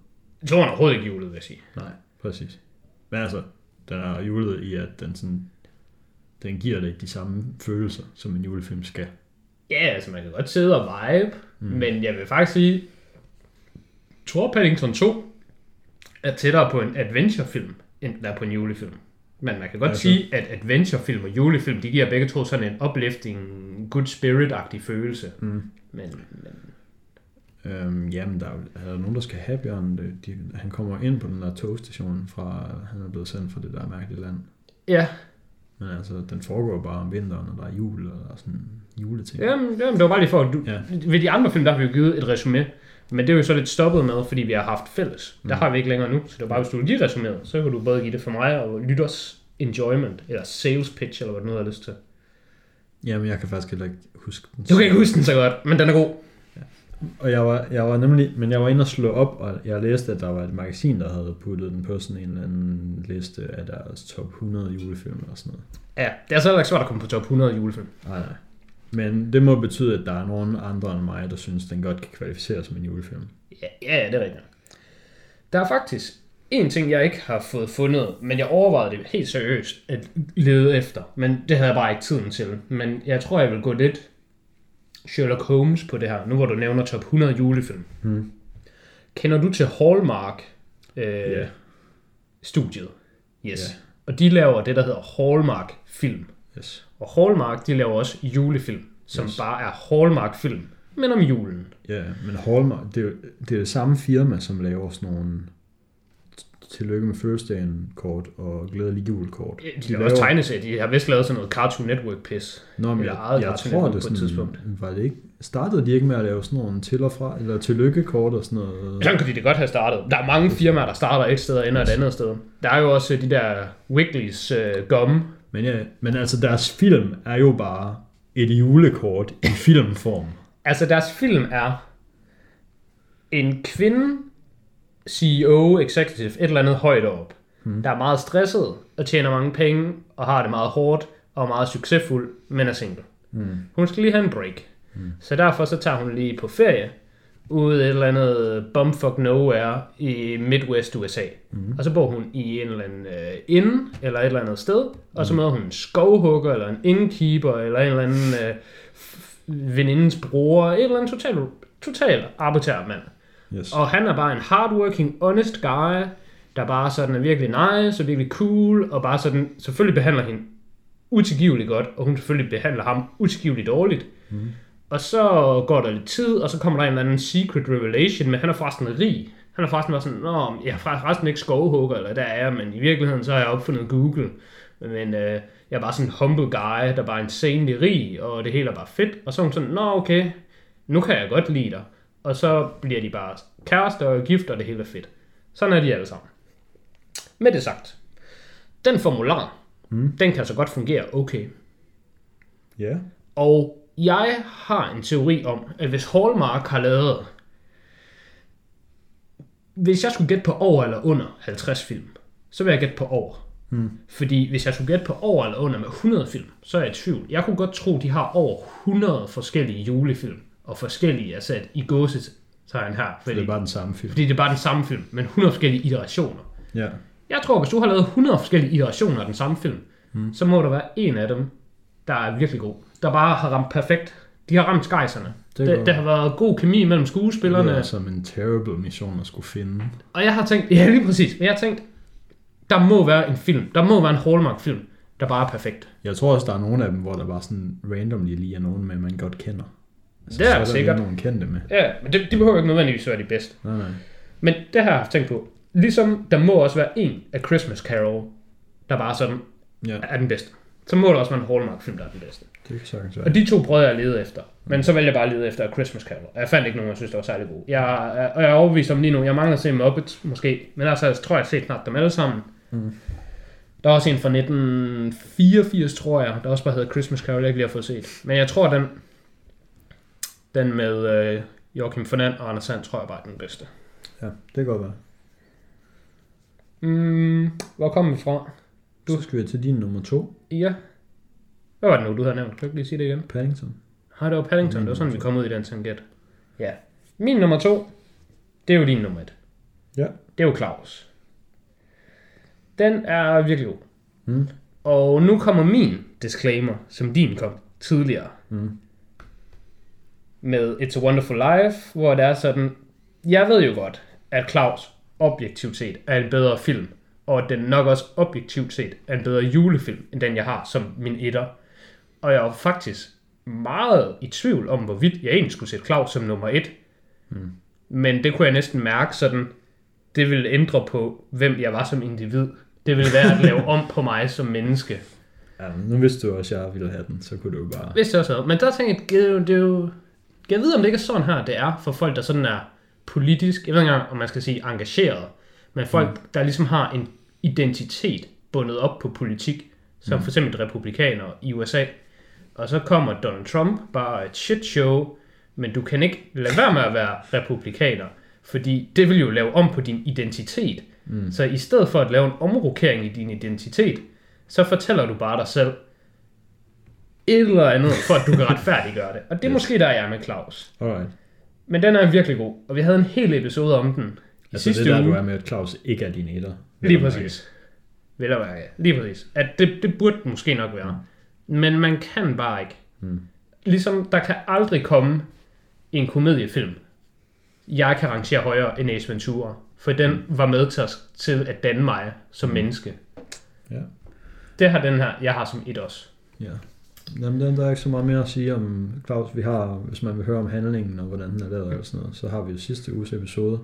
Toren er overhovedet ikke julet, vil jeg sige. Nej, præcis. Men altså, den er julet i, at den sådan... Den giver dig de samme følelser, som en julefilm skal. Ja, altså man kan godt sidde og vibe, mm. men jeg vil faktisk sige, Thor Paddington 2 er tættere på en adventurefilm, end den er på en julefilm. Men man kan godt Altså- sige, at adventurefilm og julefilm, de giver begge to sådan en uplifting, good spirit-agtig følelse. Mm. Men, men Øhm, jamen, der er, er der nogen, der skal have Bjørn. De, han kommer ind på den der togstation fra, han er blevet sendt fra det der mærkelige land. ja, Men altså, den foregår bare om vinteren, og der er jul, og der er sådan juleting. jamen, jamen, det var bare lige for, at du, Ja. ved de andre film, der har vi jo givet et resume, men det er jo så lidt stoppet med, fordi vi har haft fælles. Der Mm. har vi ikke længere nu, så det var bare, hvis du vil give resuméet, så kan du både give det for mig og lytters enjoyment, eller sales pitch, eller hvad du nu har lyst til. Jamen, jeg kan faktisk heller ikke huske den. Du kan ikke huske den så godt, men den er god. Og jeg var, jeg var nemlig, men jeg var inde og slå op, og jeg læste, at der var et magasin, der havde puttet den på sådan en eller anden liste af deres top 100 julefilm eller sådan noget. Ja, det er så heller ikke svært at komme på top 100 julefilm. Nej, nej. Men det må betyde, at der er nogen andre end mig, der synes, den godt kan kvalificeres som en julefilm. Ja, ja, det er rigtigt. Der er faktisk en ting, jeg ikke har fået fundet, men jeg overvejede det helt seriøst at lede efter. Men det havde jeg bare ikke tiden til. Men jeg tror, jeg vil gå lidt Sherlock Holmes på det her, nu hvor du nævner top 100 julefilm. Hmm. Kender du til Hallmark øh, Ja. studiet? Yes. Ja. Og de laver det, der hedder Hallmark-film. Yes. Og Hallmark, de laver også julefilm, som Yes. bare er Hallmark-film, men om julen. Ja, men Hallmark, det er, det er det samme firma, som laver sådan nogle tillykke med fødselsdagen kort og glædelig jul kort. De, de laver også tegneserier. De har vist lavet sådan noget Cartoon Network-pis. Nå, men jeg, jeg Cartoon tror, Network det på et sådan, tidspunkt. var det ikke, startede de ikke med at lave sådan nogle til og fra, eller tillykkekort og sådan noget? Sådan kunne de det godt have startet. Der er mange firmaer, der starter et sted og ender et andet sted. Der er jo også øh, de der Wiggly's øh, gum. Men, ja, men altså, deres film er jo bare et julekort i filmform. Altså deres film er en kvinde, CEO, executive, et eller andet højt op, hmm. der er meget stresset og tjener mange penge og har det meget hårdt og er meget succesfuld, men er single. Mm. Hun skal lige have en break. Mm. Så derfor så tager hun lige på ferie ude et eller andet bumfuck nowhere i Midwest USA. Mm. Og så bor hun i en eller anden øh, inn eller et eller andet sted, og så møder hun en skovhugger eller en innkeeper eller en eller anden øh, venindens bror, et eller andet total, total arbitrær mand. Yes. Og han er bare en hardworking, honest guy, der bare sådan er virkelig nice og virkelig cool, og bare sådan selvfølgelig behandler hende utilgiveligt godt, og hun selvfølgelig behandler ham utilgiveligt dårligt. Mm. Og så går der lidt tid, og så kommer der en eller anden secret revelation, men han er forresten rig. Han er forresten bare sådan, Nå, jeg er forresten ikke skovhugger, eller der er jeg, men i virkeligheden så har jeg opfundet Google. Men øh, jeg er bare sådan en humble guy, der bare er insanely rig, og det hele er bare fedt. Og så er hun sådan, nå okay, nu kan jeg godt lide dig. Og så bliver de bare kærester og gift, og det hele er fedt. Sådan er de alle sammen. Med det sagt, den formular, mm. den kan så godt fungere okay. Ja. Og jeg har en teori om, at hvis Hallmark har lavet... Hvis jeg skulle gætte på over eller under 50 film, så vil jeg gætte på over. Mm. Fordi hvis jeg skulle gætte på over eller under med 100 film, så er jeg i tvivl. Jeg kunne godt tro, de har over 100 forskellige julefilm, og forskellige er sat i gåsetegn her. Fordi, det er bare den samme film. fordi det er bare den samme film, men 100 forskellige iterationer. Ja. Jeg tror, hvis du har lavet 100 forskellige iterationer af den samme film, mm. så må der være en af dem, der er virkelig god. Der bare har ramt perfekt. De har ramt skejserne. Det Det der har været god kemi mellem skuespillerne. Det er som en terrible mission at skulle finde. Og jeg har tænkt, ja lige præcis, men jeg har tænkt, der må være en film, der må være en Hallmark-film, der bare er perfekt. Jeg tror også, der er nogle af dem, hvor der bare sådan randomly lige er nogen med, man godt kender. Altså, Det er så der der sikkert. nogen kendte med. Ja, men det, de behøver ikke nødvendigvis være de bedste. Nej, nej. Men det har jeg haft tænkt på. Ligesom der må også være en af Christmas Carol, der bare sådan Ja, er den bedste. Så må der også være en Hallmark-film, der er den bedste. Det kan sagtens være. Og de to prøvede jeg at lede efter. Men så valgte jeg bare at lede efter Christmas Carol. Og jeg fandt ikke nogen, jeg synes, der var særlig gode. Jeg, og jeg er overbevist om lige nu, jeg mangler at se Muppets måske. Men altså, jeg tror, jeg har set snart dem alle sammen. Mm. Der er også en fra 1984, tror jeg, der også bare hedder Christmas Carol, jeg ikke lige har fået set. Men jeg tror, den, den med øh, Joachim Fernand og Anders Sand, tror jeg bare er den bedste. Ja, det kan godt være. Mm, hvor kom vi fra? Du skal vi til din nummer to, Ja. Hvad var det nu, du havde nævnt? Kan du lige sige det igen? Paddington. Nej, det var Paddington. Det var sådan, vi kom ud i den tangent. Ja. Min nummer to, det er jo din nummer et. Ja. Det er jo Claus. Den er virkelig god. Mm. Og nu kommer min disclaimer, som din kom tidligere. Mm. Med It's a Wonderful Life, hvor det er sådan, jeg ved jo godt, at Claus objektivt set er en bedre film, og at den nok også objektivt set er en bedre julefilm, end den jeg har som min etter. Og jeg var faktisk meget i tvivl om, hvorvidt jeg egentlig skulle sætte Claus som nummer et. Mm. Men det kunne jeg næsten mærke sådan, det ville ændre på, hvem jeg var som individ. Det ville være at lave [laughs] om på mig som menneske. Ja, nu vidste du også, at jeg ville have den, så kunne du jo bare... Hvis det også. Men der tænkte jeg, det er jo- det er jo... Jeg ved, om det ikke er sådan her, det er for folk, der sådan er politisk, jeg ved ikke engang, om man skal sige engageret, men folk, mm. der ligesom har en identitet bundet op på politik, som mm. for eksempel republikanere i USA. Og så kommer Donald Trump, bare et shit show, men du kan ikke lade være med at være republikaner, fordi det vil jo lave om på din identitet. Mm. Så i stedet for at lave en omrokering i din identitet, så fortæller du bare dig selv et eller andet, for at du kan retfærdiggøre det. Og det er Yes. måske der, jeg er med Claus. Alright. Men den er virkelig god, og vi havde en hel episode om den i Altså sidste det der, uge. du er med, at Claus ikke er din etter. Lige præcis. Vil der være, ja. Lige præcis. At det, det burde måske nok være. Mm. Men man kan bare ikke. Mm. Ligesom der kan aldrig komme en komediefilm, jeg kan rangere højere end Ace Ventura. for den var med til at, til at danne mig som menneske. Ja. Det har den her, jeg har som et også. Ja. Jamen, der, der er ikke så meget mere at sige om Claus. Vi har, hvis man vil høre om handlingen og hvordan den er lavet og sådan noget, så har vi jo sidste uges episode.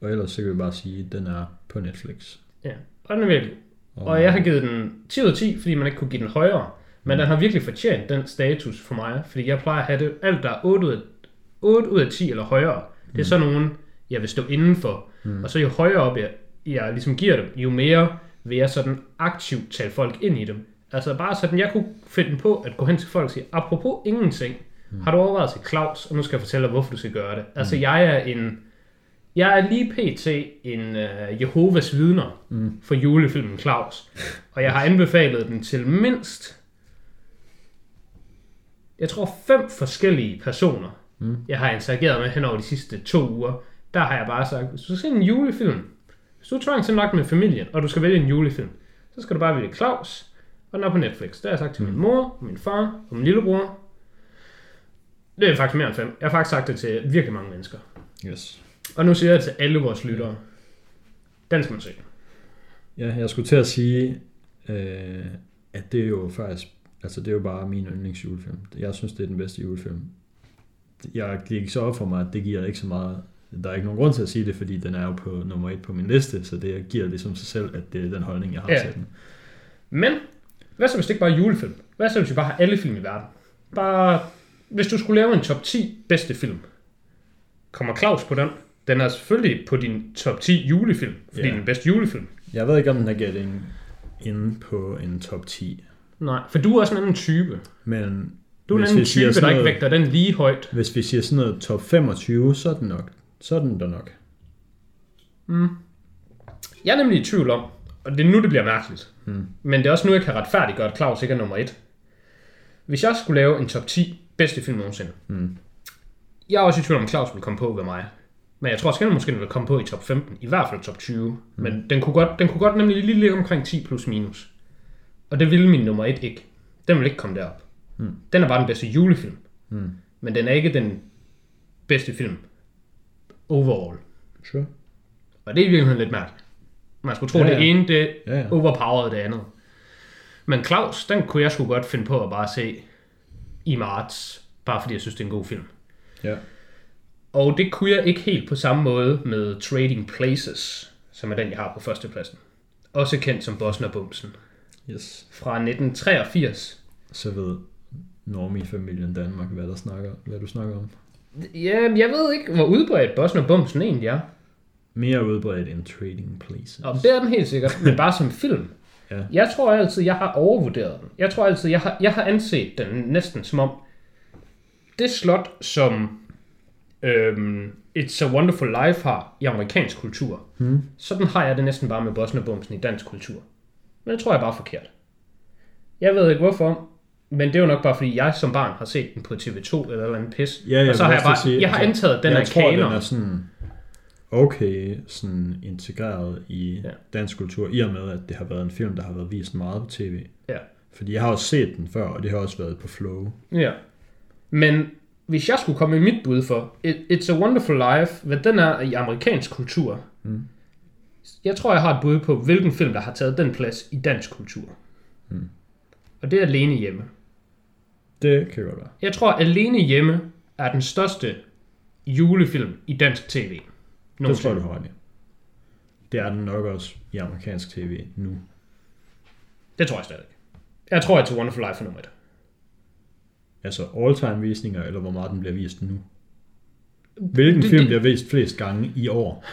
Og ellers så kan vi bare sige, at den er på Netflix. Ja, og den er virkelig. Og jeg har givet den 10 ud af 10, fordi man ikke kunne give den højere. Men den har virkelig fortjent den status for mig, fordi jeg plejer at have det, alt der er 8 ud af, 8 ud af 10 eller højere, det er sådan nogen, jeg vil stå indenfor. Mm. Og så jo højere op jeg, jeg ligesom giver dem, jo mere vil jeg sådan aktivt tale folk ind i dem. Altså bare sådan, jeg kunne finde på at gå hen til folk og sige, apropos ingenting, mm. har du overvejet til Claus, og nu skal jeg fortælle dig, hvorfor du skal gøre det. Altså jeg er en, jeg er lige pt. en uh, Jehovas vidner mm. for julefilmen Claus. Og jeg har anbefalet den til mindst, jeg tror fem forskellige personer, mm. jeg har interageret med hen over de sidste to uger. Der har jeg bare sagt, hvis du skal se en julefilm, hvis du er tvangsanlagt med familien, og du skal vælge en julefilm, så skal du bare vælge Claus, og den er på Netflix. Det har jeg sagt til min mor, min far og min lillebror. Det er faktisk mere end fem. Jeg har faktisk sagt det til virkelig mange mennesker. Yes. Og nu siger jeg til alle vores lyttere, den skal man se. Ja, jeg skulle til at sige, øh, at det er jo faktisk, altså det er jo bare min yndlingsjulefilm. Jeg synes, det er den bedste julefilm. Jeg gik så op for mig, at det giver ikke så meget, der er ikke nogen grund til at sige det, fordi den er jo på nummer et på min liste, så det giver ligesom sig selv, at det er den holdning, jeg har Ja. til den. Men, hvad så hvis det ikke bare er julefilm? Hvad så hvis vi bare har alle film i verden? Bare, hvis du skulle lave en top 10 bedste film, kommer Claus på den? Den er selvfølgelig på din top 10 julefilm, fordi Ja. yeah. den bedste julefilm. Jeg ved ikke, om den er getting inde på en top 10, Nej, for du er også en anden type. men Du er en anden type, der ikke vægter den lige højt. hvis vi siger sådan noget top 25, så er den nok, så er den der nok. Jeg er nemlig i tvivl om, og det er nu, det bliver mærkeligt. Mm. Men det er også nu, jeg kan retfærdiggøre, at Claus ikke er nummer 1. Hvis jeg skulle lave en top 10 bedste film nogensinde, Mm. jeg er også i tvivl om, Claus vil komme på ved mig. Men jeg tror også, at måske den vil komme på i top 15, i hvert fald top 20. Mm. Men den kunne, godt, den kunne godt nemlig lige ligge omkring 10 plus minus. Og det ville min nummer 1 ikke. Den vil ikke komme derop. Mm. Den er bare den bedste julefilm. Mm. Men den er ikke den bedste film overall. Sure. Og det er i virkeligheden lidt mærkeligt. Man skulle tro, Ja, ja, det ene, det Ja, ja. overpowered det andet. Men Claus, den kunne jeg sgu godt finde på at bare se i marts, bare fordi jeg synes, det er en god film. Ja. Og det kunne jeg ikke helt på samme måde med Trading Places, som er den, jeg har på førstepladsen. Også kendt som Bosner Bumsen. Yes. Fra 1983. Så ved Normie-familien Danmark, hvad, der snakker, hvad du snakker om. Ja, jeg ved ikke, hvor udbredt Bosner Bumsen egentlig er. Mere udbredt end Trading Places. Og det er den helt sikkert, men bare som film. Ja. Jeg tror altid, jeg har overvurderet den. Jeg tror altid, jeg har, jeg har anset den næsten som om, det slot, som øhm, It's a Wonderful Life har i amerikansk kultur, Hmm. sådan har jeg det næsten bare med Boston Bumsen i dansk kultur. Men det tror jeg bare er forkert. Jeg ved ikke hvorfor, men det er jo nok bare fordi, jeg som barn har set den på TV2 eller eller andet pis. Ja, jeg og så vil har jeg også bare, sige, jeg har altså, antaget, at den jeg er tror, kanon. den er sådan okay sådan integreret i ja. dansk kultur, i og med, at det har været en film, der har været vist meget på tv. Ja. Fordi jeg har også set den før, og det har også været på Flow. Ja. Men hvis jeg skulle komme med mit bud for It, It's a Wonderful Life, hvad den er i amerikansk kultur, Mm. Jeg tror, jeg har et bud på, hvilken film, der har taget den plads i dansk kultur. Mm. Og det er Alene Hjemme. Det kan godt være. Jeg tror, Alene Hjemme er den største julefilm i dansk tv. Det tror jeg, du har ret i. Det er den nok også i amerikansk tv nu. Det tror jeg stadig. Jeg tror, It's a Wonderful Life er nummer et. Altså all-time visninger, eller hvor meget den bliver vist nu. Hvilken Det- film det- bliver vist flest gange i år?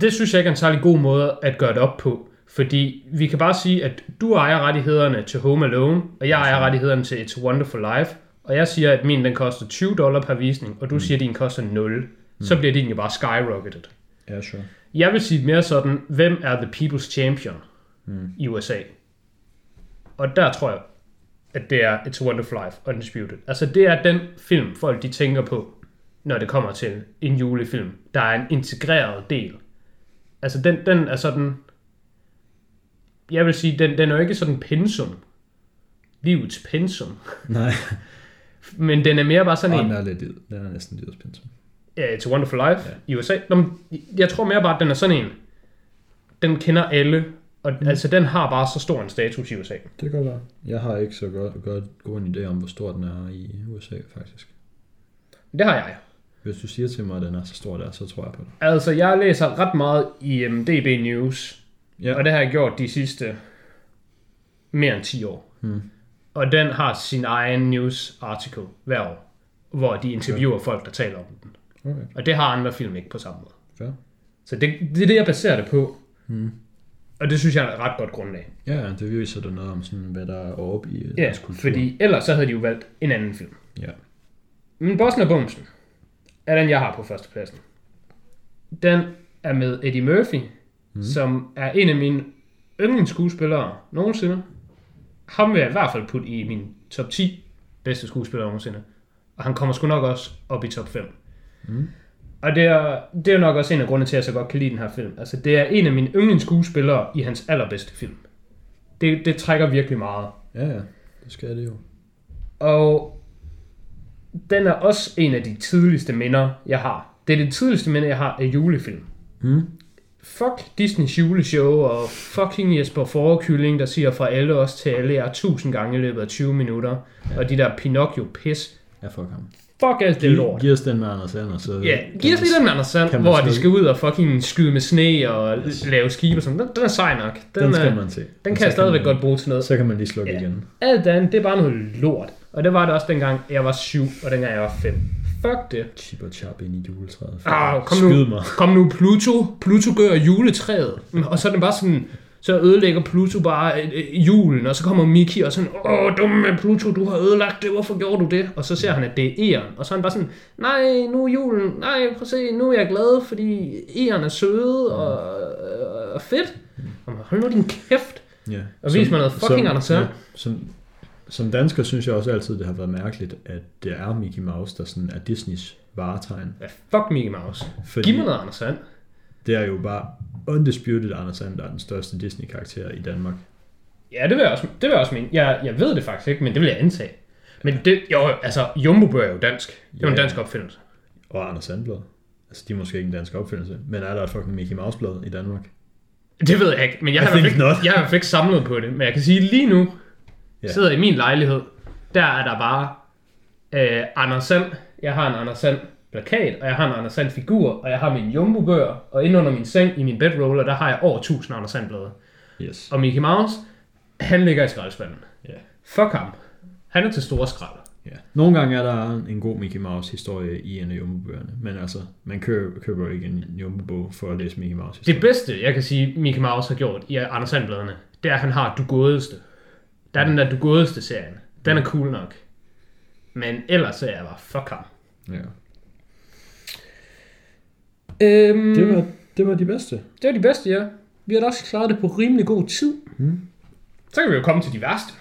Det synes jeg ikke er en særlig god måde at gøre det op på. Fordi vi kan bare sige, at du ejer rettighederne til Home Alone, og jeg ejer rettighederne til It's a Wonderful Life. Og jeg siger, at min den koster 20 dollar per visning, og du siger, at din koster 0. Så bliver din jo bare skyrocketed. Ja, sure. Jeg vil sige mere sådan, hvem er the people's champion Mm. i USA? Og der tror jeg, at det er It's a Wonderful Life, Undisputed. Altså det er den film, folk de tænker på, når det kommer til en julefilm. Der er en integreret del. Altså den, den er sådan, jeg vil sige, den, den er jo ikke sådan pensum. Livets pensum. Nej, [laughs] Men den er mere bare sådan og en, den er lidt, den er næsten lidt spændt. uh, It's a Wonderful Life ja. i USA. Nå, men jeg tror mere bare, at den er sådan en, den kender alle, og mm. altså den har bare så stor en status i USA. Det kan være. Jeg har ikke så godt, godt god en idé om, hvor stor den er i USA, faktisk. Det har jeg. Hvis du siger til mig, at den er så stor der, så tror jeg på det. Altså, jeg læser ret meget i um, DB News, Ja. og det har jeg gjort de sidste mere end 10 år. Hmm. Og den har sin egen news article hver år, hvor de interviewer okay. folk, der taler om den. Okay, Og det har andre film ikke på samme måde. fair. Så det, det er det, jeg baserer det på. Hmm. Og det synes jeg er et ret godt grundlag. Ja, det viser der noget om, sådan, hvad der er oppe i Ja, deres kultur. fordi ellers så havde de jo valgt en anden film. Ja. Men Bossen og Bumsen er den, jeg har på førstepladsen. Den er med Eddie Murphy, mm. som er en af mine yndlingsskuespillere nogensinde. Ham vil jeg i hvert fald putte i min top 10 bedste skuespillere nogensinde. Og han kommer sgu nok også op i top 5. Mm. Og det er, det er nok også en af grundene til, at jeg så godt kan lide den her film. Altså, det er en af mine yndlingsskuespillere i hans allerbedste film. Det, det trækker virkelig meget. Ja, ja, det skal det jo. Og den er også en af de tidligste minder, jeg har. Det er det tidligste minde, jeg har af julefilm. Mm. Fuck Disneys juleshow og fucking Jesper Forekylling, der siger fra alle os til alle jer tusind gange i løbet af 20 minutter. Og de der Pinocchio pis. Ja, fuck ham. Fuck alt det lort. giv os den med Anders Sander, så... Ja, giv os lige den med Anders Sand, hvor de skal ud og fucking skyde med sne og lave skibe og sådan. Den, den er sej nok. Den, Den skal er, man se. den kan jeg stadigvæk man, godt bruge til noget. Så kan man lige slukke Ja. igen. Alt andet, det er bare noget lort. Og det var det også dengang, jeg var syv, og dengang jeg var fem. Fuck det. Chip og chap ind i juletræet. Ah, kom nu. mig. Kom nu, Pluto. Pluto gør juletræet. Og så er den bare sådan, så ødelægger Pluto bare øh, øh, julen, og så kommer Mickey og sådan, åh, dumme Pluto, du har ødelagt det, hvorfor gjorde du det? Og så ser han, at det er Eon, og så er han bare sådan, nej, nu er julen, nej, prøv at se, nu er jeg glad, fordi Eon er søde og, øh, og fedt. Og man, hold nu din kæft. Ja. Og vis mig noget fucking Anders Sand. ja, som, som dansker synes jeg også altid, det har været mærkeligt, at det er Mickey Mouse, der sådan er Disneys varetegn. Ja, fuck Mickey Mouse. Fordi Giv mig noget Anders Sand. det er jo bare undisputed Anders Sand, der er den største Disney-karakter i Danmark. Ja, det vil jeg også, det vil jeg også mene. Jeg, jeg ved det faktisk ikke, men det vil jeg antage. Men det, jo, altså, Jumbo er jo dansk. Det er jo en Ja. dansk opfindelse. Og Anders Sandblad. Altså, de er måske ikke en dansk opfindelse, men er der et fucking Mickey Mouse-blad i Danmark? Det ved jeg ikke, men jeg har, ikke, jeg har i hvert fald ikke samlet på det. Men jeg kan sige, lige nu Ja. sidder i min lejlighed, der er der bare øh, Anders Sand. Jeg har en Anders Sand plakat, og jeg har en Anders Sand figur, og jeg har min Jumbo-bøger, og inde under min seng i min bedroller, der har jeg over 1000 Anders Sand blade. Yes. Og Mickey Mouse, han ligger i skraldespanden. Ja. Fuck ham. Han er til store skrald. Ja. Nogle gange er der en god Mickey Mouse-historie i en af Jumbo-bøgerne, men altså, man køber, køber ikke en Jumbo-bog for at læse Mickey Mouse-historie. Det bedste, jeg kan sige, Mickey Mouse har gjort i Anders Sandbladene, det er, at han har Du Godeste. Der er den der Du Godeste serien. Den er cool nok. Men ellers så er jeg bare, fuck ham. Ja. Øhm, Det, var, det var de bedste. det var de bedste, ja. Vi har da også klaret det på rimelig god tid. Mm. Så kan vi jo komme til de værste.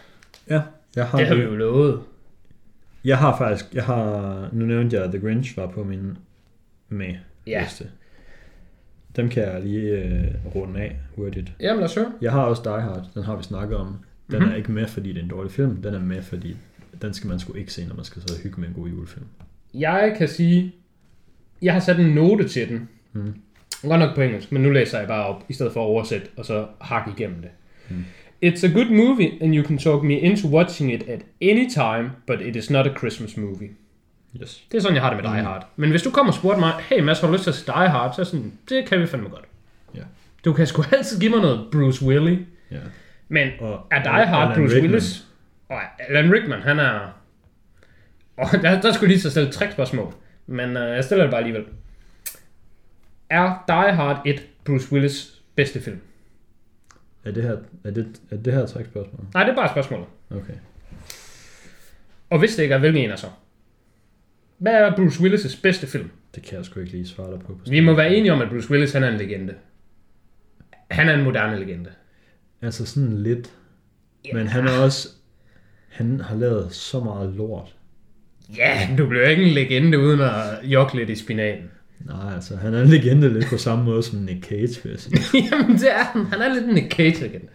Ja, jeg har, Det har vi jo lovet. jeg har faktisk, jeg har, nu nævnte jeg, at The Grinch var på min med Ja. liste. Dem kan jeg lige øh, runde af hurtigt. Jamen lad os høre. Jeg har også Die Hard, den har vi snakket om. Den Mhm. mm-hmm. er ikke med, fordi det er en dårlig film. Den er med, fordi den skal man sgu ikke se, når man skal sidde og hygge med en god julefilm. Jeg kan sige, jeg har sat en note til den. Mm. Godt nok på engelsk, men nu læser jeg bare op, i stedet for at oversætte, og så hakke igennem det. It's a good movie, and you can talk me into watching it at any time, but it is not a Christmas movie. Yes. Det er sådan, jeg har det med Die Hard. Men hvis du kommer og spurgte mig, hey Mads, har du lyst til at se Die Hard? Så er sådan, det kan vi fandme godt. Ja. Du kan sgu altid give mig noget Bruce Willis. Ja. Men Og er Die Hard Alan Bruce Rickman. Willis? Og Alan Rickman, han er... Og [laughs] der, der skulle lige så stille et trickspørgsmål. Men øh, jeg stiller det bare alligevel. Er Die Hard et Bruce Willis bedste film? Er det her, er det, er det her et trækspørgsmål? Nej, det er bare spørgsmålet. Okay. Og hvis det ikke er, hvilken en er så? Hvad er Bruce Willis' bedste film? Det kan jeg sgu ikke lige svare dig på. på Vi må være enige om, at Bruce Willis han er en legende. Han er en moderne legende. Altså sådan lidt. Men han er også... Han har lavet så meget lort. Ja, du bliver ikke en legende uden at jokke lidt i spinaten. Nej, altså han er en legende lidt på samme måde som Nick Cage, vil jeg sige. [laughs] Jamen, det er han. Han er lidt en Nick Cage legende.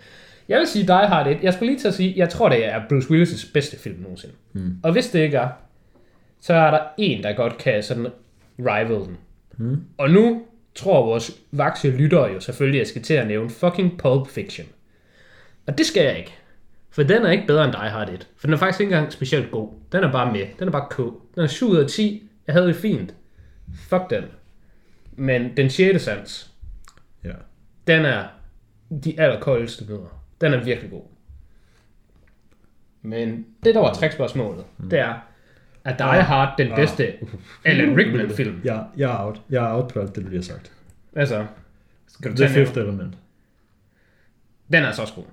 Jeg vil sige Die Hard 1. Jeg skulle lige til at sige, jeg tror, det er Bruce Willis' bedste film nogensinde. Hmm. Og hvis det ikke er, så er der en, der godt kan sådan rivalen. Mm. Og nu tror vores vakse lyttere jo selvfølgelig, at jeg skal til at nævne fucking Pulp Fiction. Og det skal jeg ikke. For den er ikke bedre end Die Hard 1. For den er faktisk ikke engang specielt god. Den er bare med. Den er bare k. Den er 7 ud af 10. Jeg havde det fint. Fuck den. Men den 6. sans, Ja. den er de allerkoldeste nødder. Den er virkelig god. Men det, der var trickspørgsmålet, mm. det er, er Die Hard den Ah. bedste Alan Rickman-film? Jeg, jeg, er out. jeg er out på alt det, du lige har sagt. Altså, skal du The Fifth Element. Den er så også god.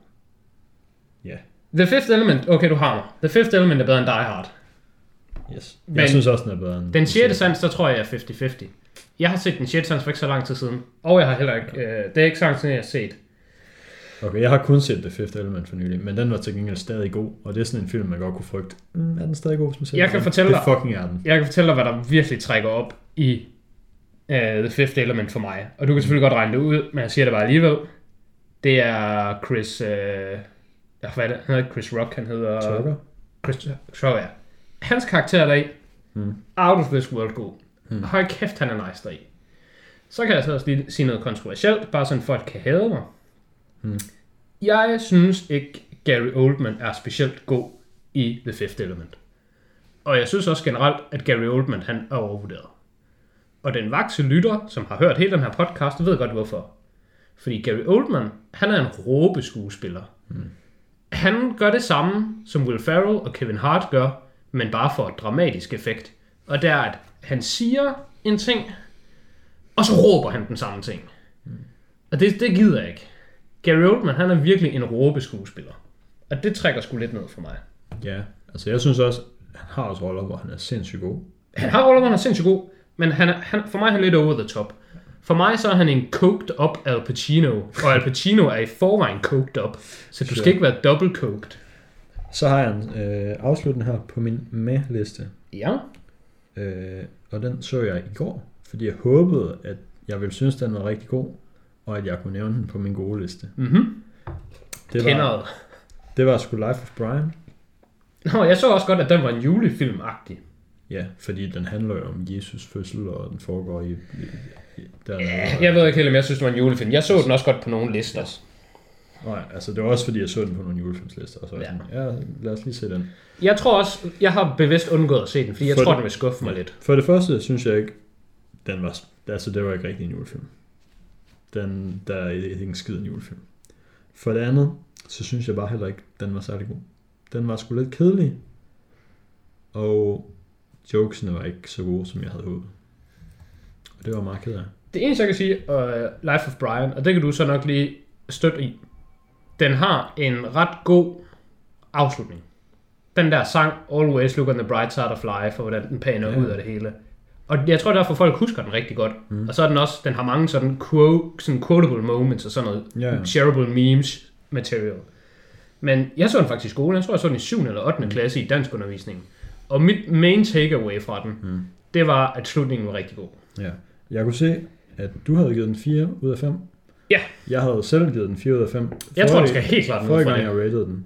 Ja. The Fifth Element, okay, du har mig. The Fifth Element er bedre end Die Hard. Yes. Men jeg synes også, den er bedre end... Den 6. sans, der tror jeg er 50-50. Jeg har set den 6. sans for ikke så lang tid siden. Og jeg har heller ikke, øh, det er ikke så lang tid, jeg har set. Okay, jeg har kun set The Fifth Element for nylig, men den var til gengæld stadig god, og det er sådan en film, man godt kunne frygte. Mm, er den stadig god, hvis man ser Jeg kan fortælle det dig- fucking er den. Jeg kan fortælle dig, hvad der virkelig trækker op i uh, The Fifth Element for mig. Og du kan selvfølgelig godt regne det ud, men jeg siger det bare alligevel. Det er Chris... Uh, ja, hvad er det? Han hedder Chris Rock, han hedder... Tucker? Chris Rock, ja. Hans karakter deri, Mm. out of this world god. Mm. Hold kæft, han er nice deri. Så kan jeg så også lige sige noget kontroversielt, bare sådan folk kan hade mig. Mm. Jeg synes ikke, Gary Oldman er specielt god i The Fifth Element. Og jeg synes også generelt, at Gary Oldman han er overvurderet. Og den vakse lytter, som har hørt hele den her podcast, ved godt hvorfor. Fordi Gary Oldman, han er en råbe skuespiller. Mm. Han gør det samme, som Will Ferrell og Kevin Hart gør, men bare for et dramatisk effekt. Og det er, at han siger en ting, og så råber han den samme ting. Mm. Og det, det gider jeg ikke. Gary Oldman, han er virkelig en råbe skuespiller. Og det trækker sgu lidt ned for mig. Ja, altså jeg synes også, han har også roller, hvor han er sindssygt god. Han har roller, hvor han er sindssygt god, men han er, han, for mig er han lidt over the top. For mig så er han en coked up Al Pacino, og Al Pacino er i forvejen coked up, så du skal Sure. ikke være double coked. Så har jeg en øh, afslutning her på min med-liste, Ja, øh, og den så jeg i går, fordi jeg håbede, at jeg ville synes, den var rigtig god, og at jeg kunne nævne den på min gode liste. mhm. Det var, Kender. det var sgu Life of Brian. Nå, jeg så også godt, at den var en julefilm-agtig. Ja, fordi den handler jo om Jesus fødsel, og den foregår i... der, Ja, jeg ved ikke helt, om jeg synes, det var en julefilm. Jeg så den også godt på nogle lister. Nej, altså det var også fordi, jeg så den på nogle julefilmslister, og så Ja. sådan, ja, lad os lige se den. Jeg tror også, jeg har bevidst undgået at se den, fordi jeg For tror, det- den vil skuffe mig lidt. For det første synes jeg ikke, den var, altså det var ikke rigtig en julefilm. Den, der er ikke en skid en julefilm. For det andet, så synes jeg bare heller ikke, den var særlig god. Den var sgu lidt kedelig, og jokesene var ikke så gode, som jeg havde håbet. Det var meget ked af. Det eneste, jeg kan sige, uh, Life of Brian, og det kan du så nok lige støtte i, den har en ret god afslutning. Den der sang, Always Look on the Bright Side of Life, og hvordan den paner Ja. ud af det hele. Og jeg tror derfor, folk husker den rigtig godt. Mm. Og så er den også, den har mange sådan, quote, sådan quotable moments og sådan noget Ja, ja. shareable memes material. Men jeg så den faktisk i skolen. Jeg tror, jeg så den i 7. eller 8. Mm. klasse i danskundervisning. Og mit main takeaway fra den, Mm. det var, at slutningen var rigtig god. Ja. Jeg kunne se, at du havde givet den 4 ud af 5. Ja. Jeg havde selv givet den 4 ud af 5. Jeg tror, den skal helt klart Forrige for gang, jeg rated den.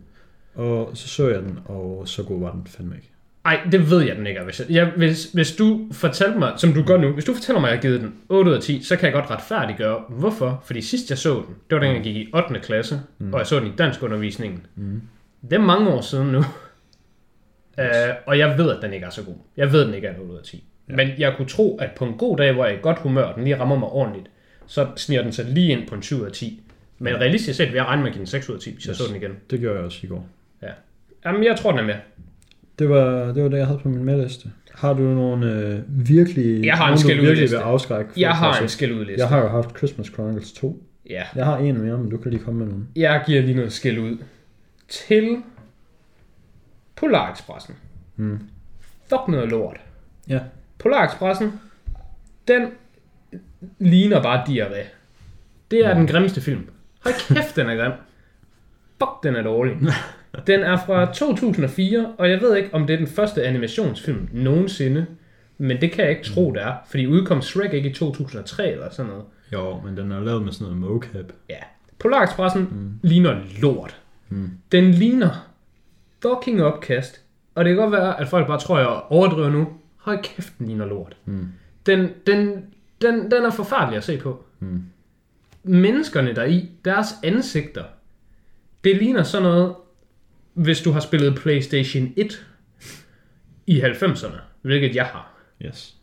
Og så så jeg den, og så god var den fandme ikke. Ej, det ved jeg den ikke. Hvis, jeg, jeg, hvis, hvis du fortæller mig, som du gør nu, hvis du fortæller mig, at jeg har givet den 8 ud af 10, så kan jeg godt retfærdiggøre, hvorfor. Fordi sidst jeg så den, det var dengang jeg gik i 8. klasse, mm. og jeg så den i danskundervisningen. Mm. Det er mange år siden nu. [laughs] Uh, og jeg ved, at den ikke er så god. Jeg ved, at den ikke er en 8 ud af 10. Ja. Ja. Men jeg kunne tro, at på en god dag, hvor jeg er i godt humør, og den lige rammer mig ordentligt, så sniger den sig lige ind på en 7 ud af 10. Men Ja. realistisk set vil jeg regne med at give den 6 ud af 10, hvis yes. jeg så den igen. Det gjorde jeg også i går. Jamen, jeg tror, den er med. Det var det, var det jeg havde på min medliste. Har du nogle øh, virkelig... Jeg har en nogle, du skæld ud virkelig liste. vil afskrække? folk Jeg har en se? skæld ud liste. Jeg har jo haft Christmas Chronicles 2. Ja. Jeg har en mere, men du kan lige komme med nogen. Jeg giver lige noget skæld ud til Polarekspressen. Mm. Fuck noget lort. Ja. Polarekspressen, den ligner bare diarré. Det er Ja. den grimmeste film. Hold kæft, den er grim. Fuck, den er dårlig. [laughs] Den er fra 2004, og jeg ved ikke, om det er den første animationsfilm nogensinde. Men det kan jeg ikke tro, det er. Fordi udkom Shrek ikke i 2003 eller sådan noget. Jo, men den er lavet med sådan noget mocap. Ja. Polarekspressen mm. ligner lort. Mm. Den ligner fucking opkast. Og det kan godt være, at folk bare tror, jeg overdriver nu. Hold kæft, den ligner lort. Mm. Den, den, den, den er forfærdelig at se på. Mm. Menneskerne der i, deres ansigter, det ligner sådan noget, hvis du har spillet PlayStation 1 i 90'erne, hvilket jeg har. Yes.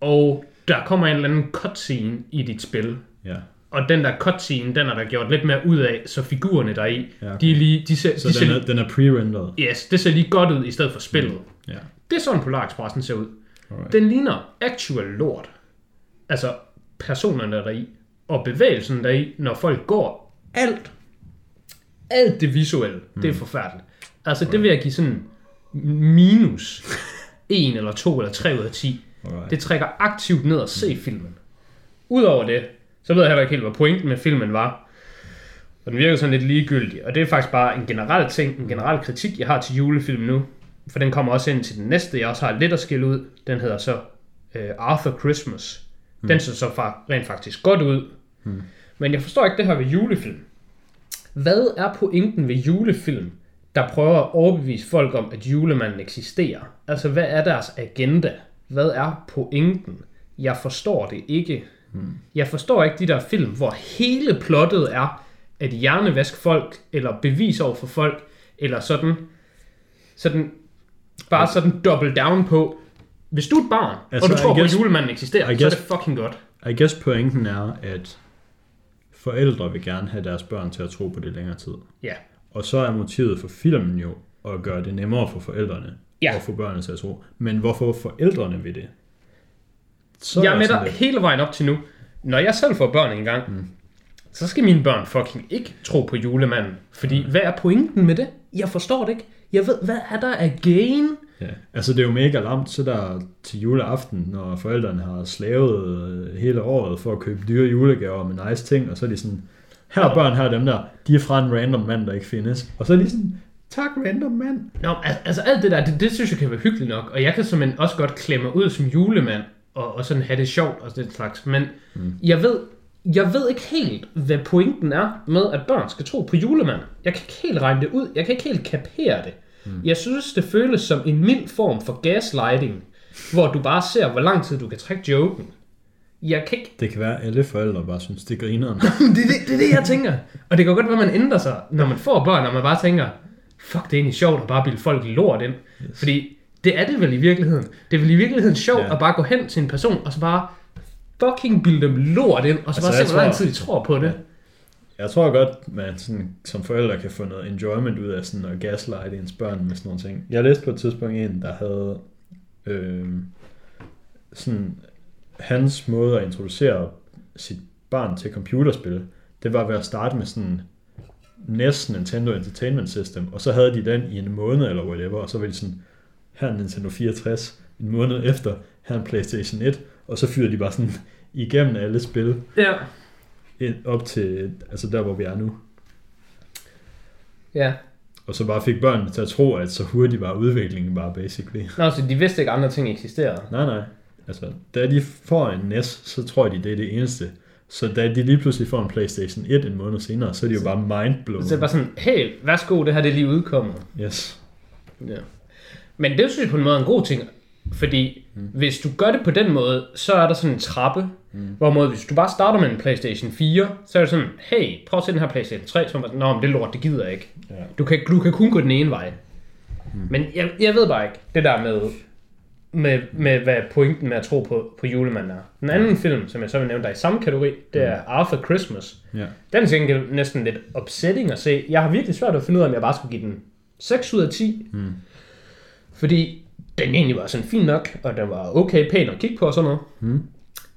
Og der kommer en eller anden cutscene i dit spil, Ja. og den der cutscene, den er der gjort lidt mere ud af, så figurerne der i, Ja, okay. de, er lige, de ser, Så de ser, den er, den er pre-rendered. yes, det ser lige godt ud i stedet for spillet. Ja. Det er sådan Polar Expressen ser ud. Alright. Den ligner actual lort. Altså personerne der i, og bevægelsen der i, når folk går. Alt. Alt det visuelle, mm. det er forfærdeligt. Altså det vil jeg give sådan minus 1 eller 2 eller 3 ud af 10. Alright. Det trækker aktivt ned at se filmen. Udover det, så ved jeg heller ikke helt, hvad pointen med filmen var. Og den virker sådan lidt ligegyldig. Og det er faktisk bare en generel ting, en generel kritik, jeg har til julefilm nu. For den kommer også ind til den næste, jeg også har lidt at skille ud. Den hedder så uh, Arthur Christmas. Den ser så fa- rent faktisk godt ud. Men jeg forstår ikke det her ved julefilm. Hvad er pointen ved julefilm, der prøver at overbevise folk om, at julemanden eksisterer? Altså, hvad er deres agenda? Hvad er pointen? Jeg forstår det ikke. Jeg forstår ikke de der film, hvor hele plottet er at hjernevaske folk, eller bevise over for folk, eller sådan, sådan bare sådan double down på, hvis du er et barn, altså, og du tror I på, guess- at julemanden eksisterer, I så er guess- det fucking godt. I guess pointen er, at forældre vil gerne have deres børn til at tro på det længere tid. Ja. Og så er motivet for filmen jo at gøre det nemmere for forældrene Ja. og få børnene til at tro. Men hvorfor forældrene vil det? Så jeg er med dig lidt- hele vejen op til nu. Når jeg selv får børn engang, mm. så skal mine børn fucking ikke tro på julemanden. Fordi, mm. hvad er pointen med det? Jeg forstår det ikke. Jeg ved, hvad er der af gain? Ja. Altså det er jo mega lamt, så der til juleaften, når forældrene har slavet øh, hele året for at købe dyre julegaver med nice ting, og så er de sådan, her er børn, her er dem der, de er fra en random mand, der ikke findes. Og så er de sådan, tak random mand. Nå, al- altså alt det der, det, det synes jeg kan være hyggeligt nok. Og jeg kan simpelthen også godt klemme ud som julemand, og, og sådan have det sjovt og det slags. Men mm. jeg ved, jeg ved ikke helt, hvad pointen er med, at børn skal tro på julemanden. Jeg kan ikke helt regne det ud. Jeg kan ikke helt kapere det. Mm. Jeg synes, det føles som en mild form for gaslighting, hvor du bare ser, hvor lang tid du kan trække joken. Jeg kan ikke... Det kan være, at alle forældre bare synes, det griner. [laughs] det, er det, det er det, jeg tænker. Og det kan godt være, at man ændrer sig, når man får børn, og man bare tænker, fuck, det er egentlig sjovt at bare bilde folk lort ind. Yes. Fordi det er det vel i virkeligheden. Det er vel i virkeligheden sjovt Ja. at bare gå hen til en person, og så bare fucking bilde dem lort ind, og så Altså, bare se, hvor lang tid de tror på det. Jeg tror godt, man sådan, som forældre kan få noget enjoyment ud af sådan at gaslight ens børn med sådan nogle ting. Jeg læste på et tidspunkt en, der havde øh, sådan, hans måde at introducere sit barn til computerspil, det var ved at starte med sådan NES, Nintendo Entertainment System, og så havde de den i en måned eller whatever, og så var de sådan, her er en Nintendo 64, en måned efter, her er en Playstation 1, og så fyrede de bare sådan igennem alle spil, Ja. ind, op til altså der, hvor vi er nu. Ja. Og så bare fik børnene til at tro, at så hurtigt var udviklingen bare basically. Nå, så de vidste ikke, at andre ting eksisterede. Nej, nej. Altså, da de får en NES, så tror de, det er det eneste. Så da de lige pludselig får en Playstation 1 en måned senere, så er de jo bare mindblown. Så det er bare sådan, hey, værsgo, det her det er lige udkommet. Yes. Ja. Men det synes jeg på en måde er en god ting, fordi mm. hvis du gør det på den måde, så er der sådan en trappe, mm. hvorimod hvis du bare starter med en Playstation 4, så er det sådan, hey, prøv at se den her Playstation 3, så er nå, men det lort, det gider jeg ikke. Ja. Du kan, du kan kun gå den ene vej. Mm. Men jeg, jeg ved bare ikke, det der med, med, med hvad pointen med at tro på, på julemanden er. Den anden film, som jeg så vil nævne, der er i samme kategori, det er Arthur Christmas. Ja. Den er til næsten lidt upsetting at se. Jeg har virkelig svært at finde ud af, om jeg bare skulle give den 6 ud af 10. Mm. Fordi den egentlig var sådan fin nok, og den var okay pæn at kigge på og sådan noget. Mm.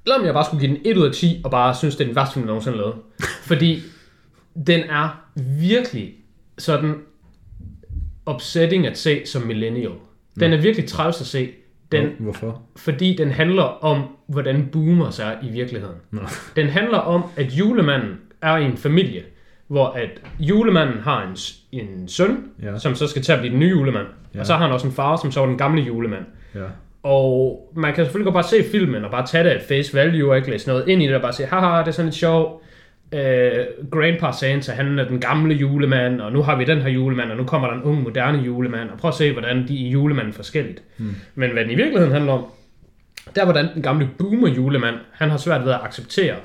Eller om jeg bare skulle give den 1 ud af 10, og bare synes, det er den værste film, jeg nogensinde lavet. [laughs] Fordi den er virkelig sådan upsetting at se som millennial. Den er virkelig træls at se. Den, Hvor- Hvorfor? fordi den handler om, hvordan boomers er i virkeligheden. Nå. Den handler om, at julemanden er i en familie, hvor at julemanden har en, en søn, ja. som så skal til at blive den nye julemand. Ja. Og så har han også en far, som så var den gamle julemand. Ja. Og man kan selvfølgelig godt bare se filmen og bare tage det at face value og ikke læse noget ind i det og bare sige, haha, det er sådan lidt sjovt. Uh, Grandpa Santa, han er den gamle julemand, og nu har vi den her julemand, og nu kommer der en ung, moderne julemand, og prøv at se, hvordan de er julemanden forskelligt. Mm. Men hvad den i virkeligheden handler om, Der hvordan den gamle boomer julemand, han har svært ved at acceptere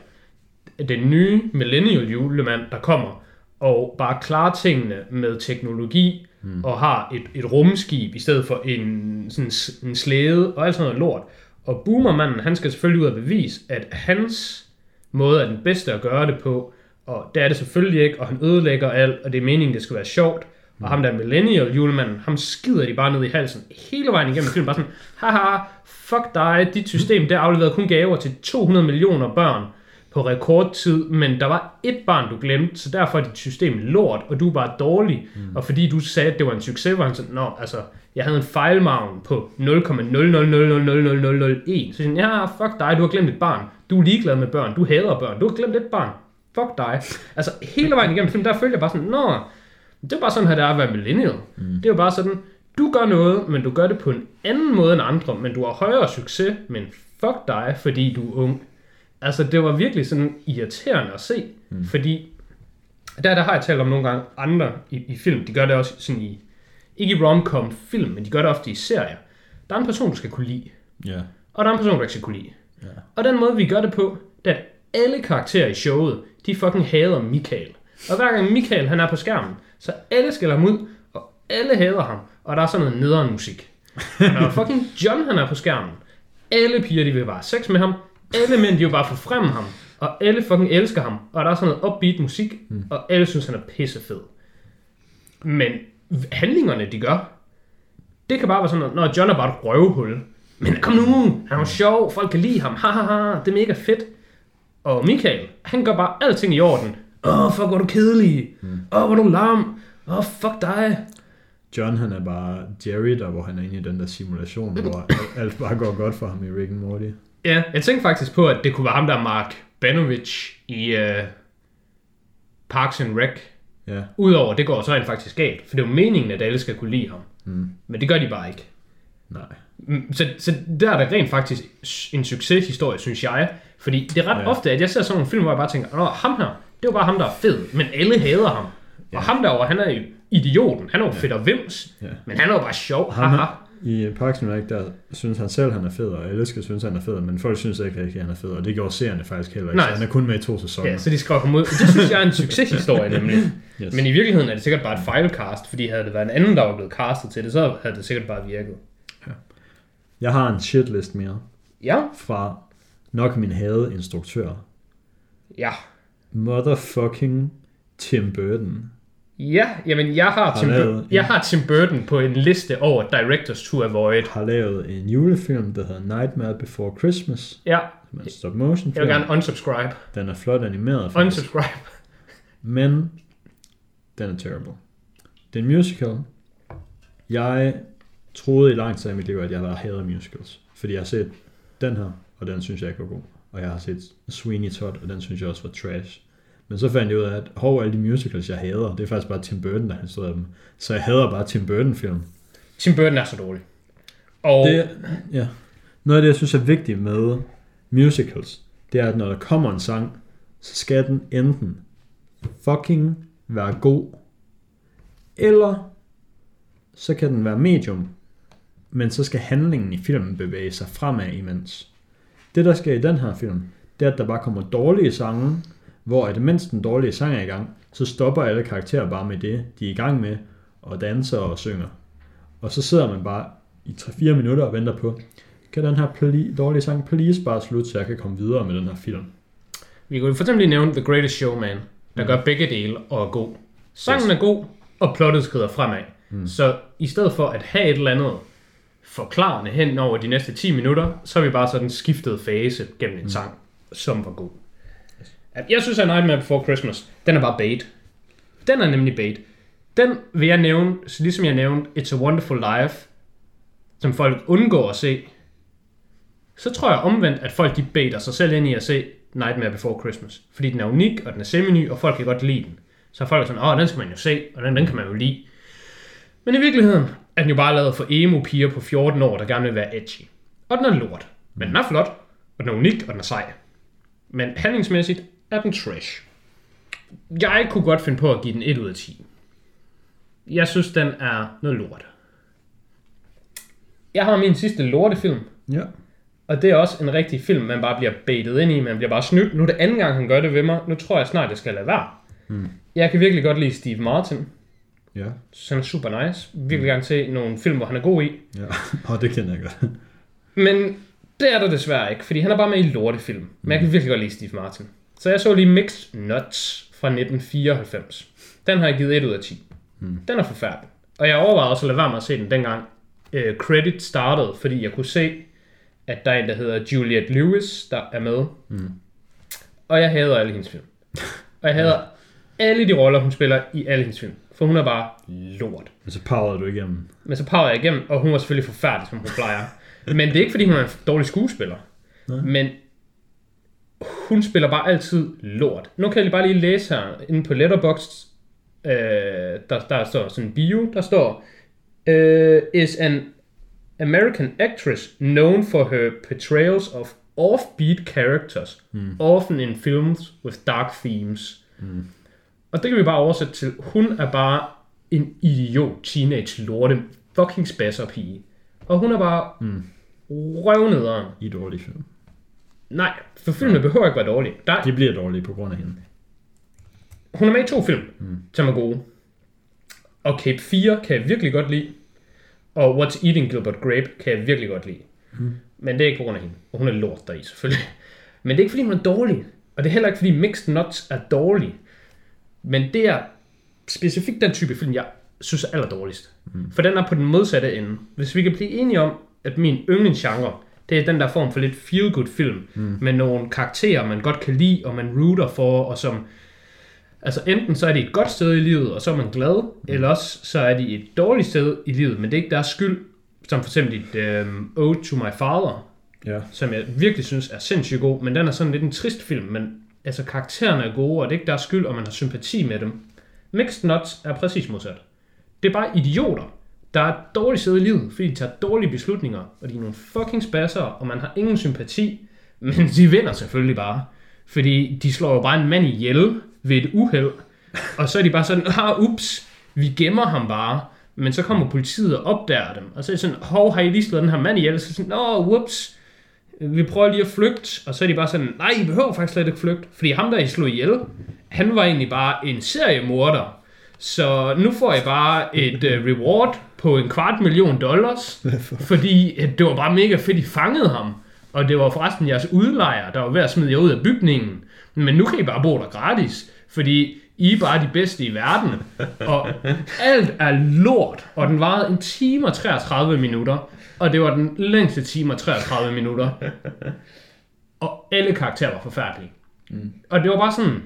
den nye millennial julemand, der kommer, og bare klarer tingene med teknologi, mm. og har et, et rumskib i stedet for en, sådan en slæde, og alt sådan noget lort. Og boomermanden, han skal selvfølgelig ud og bevise, at hans måde er den bedste at gøre det på, og det er det selvfølgelig ikke, og han ødelægger alt, og det er meningen, det skal være sjovt. Og ham der millennial julemanden, ham skider de bare ned i halsen hele vejen igennem filmen, bare sådan, haha, fuck dig, dit system, det afleverede kun gaver til 200 millioner børn på rekordtid, men der var et barn, du glemte, så derfor er dit system lort, og du er bare dårlig. Mm. Og fordi du sagde, at det var en succes, var han sådan, nå, altså, jeg havde en fejlmargen på 0,000000001. Så han, ja, fuck dig, du har glemt et barn. Du er ligeglad med børn, du hader børn, du har glemt et barn. Fuck dig. Altså, hele vejen igennem filmen, der følger jeg bare sådan, nå, det er bare sådan her, det er at være millennial. Mm. Det er jo bare sådan, du gør noget, men du gør det på en anden måde end andre, men du har højere succes, men fuck dig, fordi du er ung. Altså, det var virkelig sådan irriterende at se, mm. fordi der, der har jeg talt om nogle gange andre i, i film, de gør det også sådan i, ikke i romcom film, men de gør det ofte i serier. Der er en person, du skal kunne lide, Ja. og der er en person, du ikke skal kunne lide. Ja. Og den måde, vi gør det på, det er, at alle karakterer i showet, de fucking hader Michael. Og hver gang Michael han er på skærmen, så alle skælder ham ud, og alle hader ham, og der er sådan noget nederen musik. [laughs] Og når fucking John han er på skærmen, alle piger de vil bare sex med ham, alle mænd de vil bare forfremme ham, og alle fucking elsker ham, og der er sådan noget upbeat musik, mm. og alle synes han er pissefed. Men handlingerne de gør, det kan bare være sådan noget, når John er bare et røvhul. Men kom nu, han er jo sjov, folk kan lide ham, ha, ha, ha, det er mega fedt. Og Michael, han gør bare alting i orden. Åh, oh, fuck, hvor er du kedelig. Åh, mm. oh, hvor er du lam. Åh, oh, fuck dig. John han er bare Jerry, der hvor han er inde i den der simulation, hvor [laughs] alt bare går godt for ham i Rick and Morty. Ja, jeg tænkte faktisk på, at det kunne være ham, der er Mark Banovich i uh, Parks and Rec. Ja, Udover, det går så rent faktisk galt, for det er jo meningen, at alle skal kunne lide ham. Mm. Men det gør de bare ikke. nej. Mm, Så, så der er det rent faktisk en succeshistorie, synes jeg. Fordi det er ret ja. ofte, at jeg ser sådan nogle film, hvor jeg bare tænker, Nå, ham her, det var bare ham, der er fed, men alle hader ham. Ja. Og ham derovre, han er jo idioten. Han er jo ja. fedt og vims, Ja. men han er jo bare sjov. Ham Haha. I Parks and Rec, der synes han selv, han er fed, og skal synes, han er fed, men folk synes ikke rigtig, at han er fed, og det gjorde seerne faktisk heller ikke. Nej. Så han er kun med i to sæsoner. Ja, så de skrev ham ud. Det synes jeg er en succeshistorie nemlig. [laughs] Yes. Men i virkeligheden er det sikkert bare et fejlcast, fordi havde det været en anden, der var blevet castet til det, så havde det sikkert bare virket. Jeg har en shitlist mere Ja, fra nok min hade instruktør. ja. Motherfucking Tim Burton. Ja, jamen jeg har, Har Tim, Bur- jeg har Tim Burton på en liste over directors to avoid. Har lavet en julefilm, der hedder Nightmare Before Christmas. Ja, Som er en stop motion jeg vil film. gerne unsubscribe. Den er flot animeret. faktisk. Unsubscribe. [laughs] Men den er terrible. Det er en musical. Jeg troede i lang tid i mit liv, at jeg var hader musicals. Fordi jeg har set den her, og den synes jeg ikke var god. Og jeg har set Sweeney Todd, og den synes jeg også var trash. Men så fandt jeg ud af, at hov, alle de musicals, jeg hader, det er faktisk bare Tim Burton, der har instrueret dem. Så jeg hader bare Tim Burton-film. Tim Burton er så dårlig. Og Det, ja. Noget af det, jeg synes er vigtigt med musicals, det er, at når der kommer en sang, så skal den enten fucking være god, eller så kan den være medium, men så skal handlingen i filmen bevæge sig fremad imens. Det, der sker i den her film, det er, at der bare kommer dårlige sange, hvor at mens den dårlige sang er i gang, så stopper alle karakterer bare med det, de er i gang med, og danser og synger. Og så sidder man bare i 3-4 minutter og venter på, kan den her pli- dårlige sang please bare slutte, så jeg kan komme videre med den her film. vi kunne for eksempel lige nævne The Greatest Showman, der Mm. gør begge dele og er god. Sangen er god, og plottet skrider fremad. Mm. Så i stedet for at have et eller andet forklarende hen over de næste 10 minutter, så har vi bare sådan skiftet fase gennem en Mm. sang, som var god. Jeg synes, at Nightmare Before Christmas, den er bare bait. Den er nemlig bait. Den vil jeg nævne, så ligesom jeg nævnte It's a Wonderful Life, som folk undgår at se, så tror jeg omvendt, at folk de baiter sig selv ind i at se Nightmare Before Christmas. Fordi den er unik, og den er semi-ny, og folk kan godt lide den. Så folk er sådan, åh, den skal man jo se, og den, den kan man jo lide. Men i virkeligheden er den jo bare lavet for emo-piger på 14 år, der gerne vil være edgy. Og den er lort. Men den er flot, og den er unik, og den er sej. Men handlingsmæssigt er den trash. Jeg kunne godt finde på at give den 1 ud af 10. Jeg synes, den er noget lort. Jeg har min sidste lortefilm, Ja. Og det er også en rigtig film, man bare bliver baitet ind i. Man bliver bare snydt. Nu er det anden gang, han gør det ved mig. Nu tror jeg snart, det skal lade være. Mm. Jeg kan virkelig godt lide Steve Martin. Ja, Så han er super nice. Virkelig gerne se nogle film, hvor han er god i. ja. Og det kender jeg godt. Men det er der desværre ikke, fordi han er bare med i lortefilm. Men jeg kan virkelig godt lide Steve Martin. Så jeg så lige Mixed Nuts fra 1994. Den har jeg givet 1 ud af 10. Mm. Den er forfærdelig. Og jeg overvejede også at lade være med at se den dengang uh, credit startede, fordi jeg kunne se, at der er en, der hedder Juliette Lewis, der er med. Mm. Og jeg hader alle hendes film. Og jeg hader [laughs] alle de roller, hun spiller i alle hendes film. For hun er bare lort. Men så powerede du igennem. Men så power jeg igennem, og hun var selvfølgelig forfærdelig, som hun plejer. Men det er ikke, fordi hun er en dårlig skuespiller. Nej. Men hun spiller bare altid lort. Nu kan jeg bare lige læse her, inde på Letterboxd, øh, der, der står sådan en bio, der står, øh, is an American actress known for her portrayals of offbeat characters, mm. often in films with dark themes. Mm. Og det kan vi bare oversætte til, hun er bare en idiot teenage lorte fucking spasser pige. Og hun er bare Mm. røvnederen. I dårlige film. Nej, for filmene behøver ikke være dårlige. Der, De bliver dårlige på grund af hende. hun er med i to film, mm. som er gode. Og Cape 4 kan jeg virkelig godt lide. Og What's Eating Gilbert Grape kan jeg virkelig godt lide. Mm. Men det er ikke på grund af hende. Og hun er lort deri, selvfølgelig. [laughs] Men det er ikke fordi, hun er dårlig. Og det er heller ikke fordi Mixed Nuts er dårlig. Men det er specifikt den type film, jeg synes er allerdårligst. Mm. For den er på den modsatte ende. Hvis vi kan blive enige om, at min yndlingsgenre, det er den der form for lidt feel-good film, mm. med nogle karakterer, man godt kan lide, og man rooter for, og som Altså enten så er de et godt sted i livet, og så er man glad, mm. eller også så er de et dårligt sted i livet, men det er ikke deres skyld. Som for eksempel et um, Ode to My Father, Ja. som jeg virkelig synes er sindssygt god, men den er sådan lidt en trist film, men altså karaktererne er gode, og det er ikke deres skyld, og man har sympati med dem. Mixed Nuts er præcis modsat. Det er bare idioter, der er et dårligt sted i livet, fordi de tager dårlige beslutninger, og de er nogle fucking spasser, og man har ingen sympati, [laughs] men de vinder selvfølgelig bare. Fordi de slår jo bare en mand ihjel ved et uheld, og så er de bare sådan, ah, ups, vi gemmer ham bare. Men så kommer politiet og opdager dem, og så er de sådan, hov, har I lige slået den her mand ihjel? Så er de sådan, nå, whoops, vi prøver lige at flygte, og så er de bare sådan, nej, I behøver faktisk slet ikke flygte, fordi ham, der I slog ihjel, han var egentlig bare en seriemorder. Så nu får I bare et uh, reward på en kvart million dollars, fordi at det var bare mega fedt, I fangede ham. Og det var forresten jeres udlejer, der var ved at smide jer ud af bygningen. Men nu kan I bare bo der gratis, fordi I er bare de bedste i verden. Og alt er lort, og den varede en time og 33 minutter. Og det var den længste time og 33 minutter. Og alle karakterer var forfærdelige. Mm. Og det var bare sådan,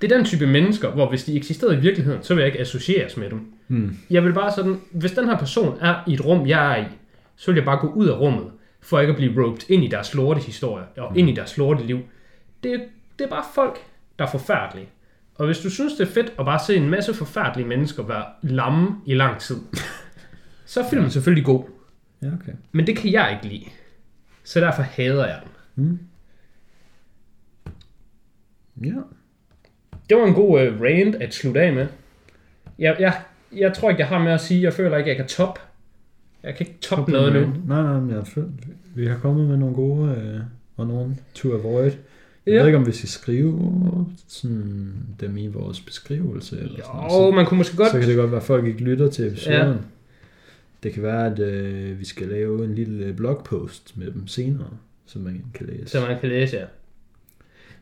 det er den type mennesker, hvor hvis de eksisterede i virkeligheden, så vil jeg ikke associeres med dem. Mm. Jeg vil bare sådan, hvis den her person er i et rum, jeg er i, så vil jeg bare gå ud af rummet, for ikke at blive roped ind i deres lorte historie, og mm. ind i deres lorte liv. Det, det er bare folk, der er forfærdelige. Og hvis du synes, det er fedt at bare se en masse forfærdelige mennesker være lamme i lang tid, [laughs] så er filmen selvfølgelig god. Ja, okay. Men det kan jeg ikke lide. Så derfor hader jeg den. Mm. Ja. Det var en god uh, rant at slutte af med. Jeg, jeg, jeg tror ikke, jeg har mere at sige. Jeg føler ikke, jeg kan top. Jeg kan ikke top noget nu. Nej, nej, men jeg føler, vi har kommet med nogle gode, øh, og nogle to avoid. Jeg Ja. ved ikke, om vi skal skrive sådan, dem i vores beskrivelse. Eller sådan noget. Jo, Så, man kunne måske godt... så kan det godt være, at folk ikke lytter til episoden. Ja. Det kan være, at øh, vi skal lave en lille blogpost med dem senere, som man kan læse. Så man kan læse, ja.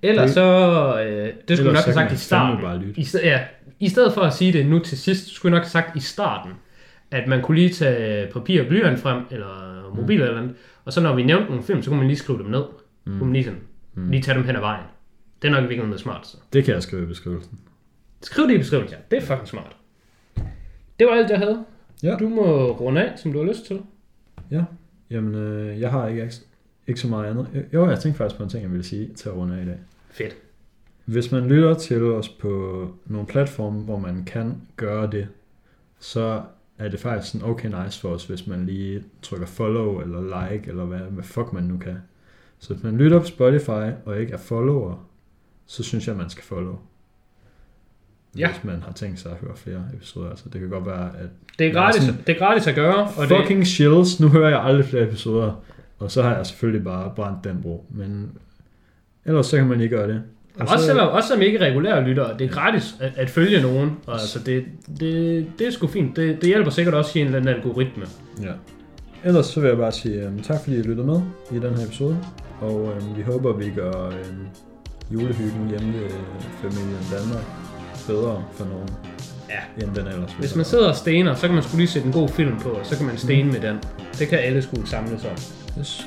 Ellers så... Øh, det skulle Ellers nok så have sagt i starten. bare lytte. I, ja, I stedet for at sige det nu til sidst, skulle jeg nok have sagt i starten, at man kunne lige tage papir og blyant frem, eller mobil eller andet, og så når vi nævnte nogle film, så kunne man lige skrive dem ned. Mm. Kunne man lige, sådan, mm. lige tage dem hen ad vejen. Det er nok i virkeligheden det smarteste. Det kan jeg skrive i beskrivelsen. Skriv det i beskrivelsen, ja. Det er fucking smart. Det var alt, jeg havde. Ja. Du må runde af, som du har lyst til. Ja, jamen øh, jeg har ikke, ikke så meget andet. Jo, jeg tænkte faktisk på en ting, jeg ville sige til at runde af i dag. Fedt. Hvis man lytter til os på nogle platforme, hvor man kan gøre det, så er det faktisk sådan okay nice for os, hvis man lige trykker follow eller like, eller hvad, hvad fuck man nu kan. Så hvis man lytter på Spotify og ikke er follower, så synes jeg, man skal follow. Ja. Hvis man har tænkt sig at høre flere episoder. Altså, det kan godt være, at Det er gratis, sådan- det er gratis at gøre, og det, fucking chills, nu hører jeg aldrig flere episoder. Og Og så har jeg selvfølgelig bare brændt den bro. Men ellers så kan man ikke gøre det. Og Også, så, selvom, også som ikke regulære lyttere, det er gratis at, at følge nogen, og altså det, det, det er sgu fint. Det, det hjælper sikkert også i en eller anden algoritme. Ja. Ellers så vil jeg bare sige um, tak, fordi I lyttede med i den her episode. Og um, vi håber, vi gør um, julehyggen hjemme ved familien Danmark bedre for nogen, Ja. end den ellers Hvis man sidder og stener, så kan man skulle lige sætte en god film på, og så kan man stene med den. Det kan alle skulle samles om. Yes.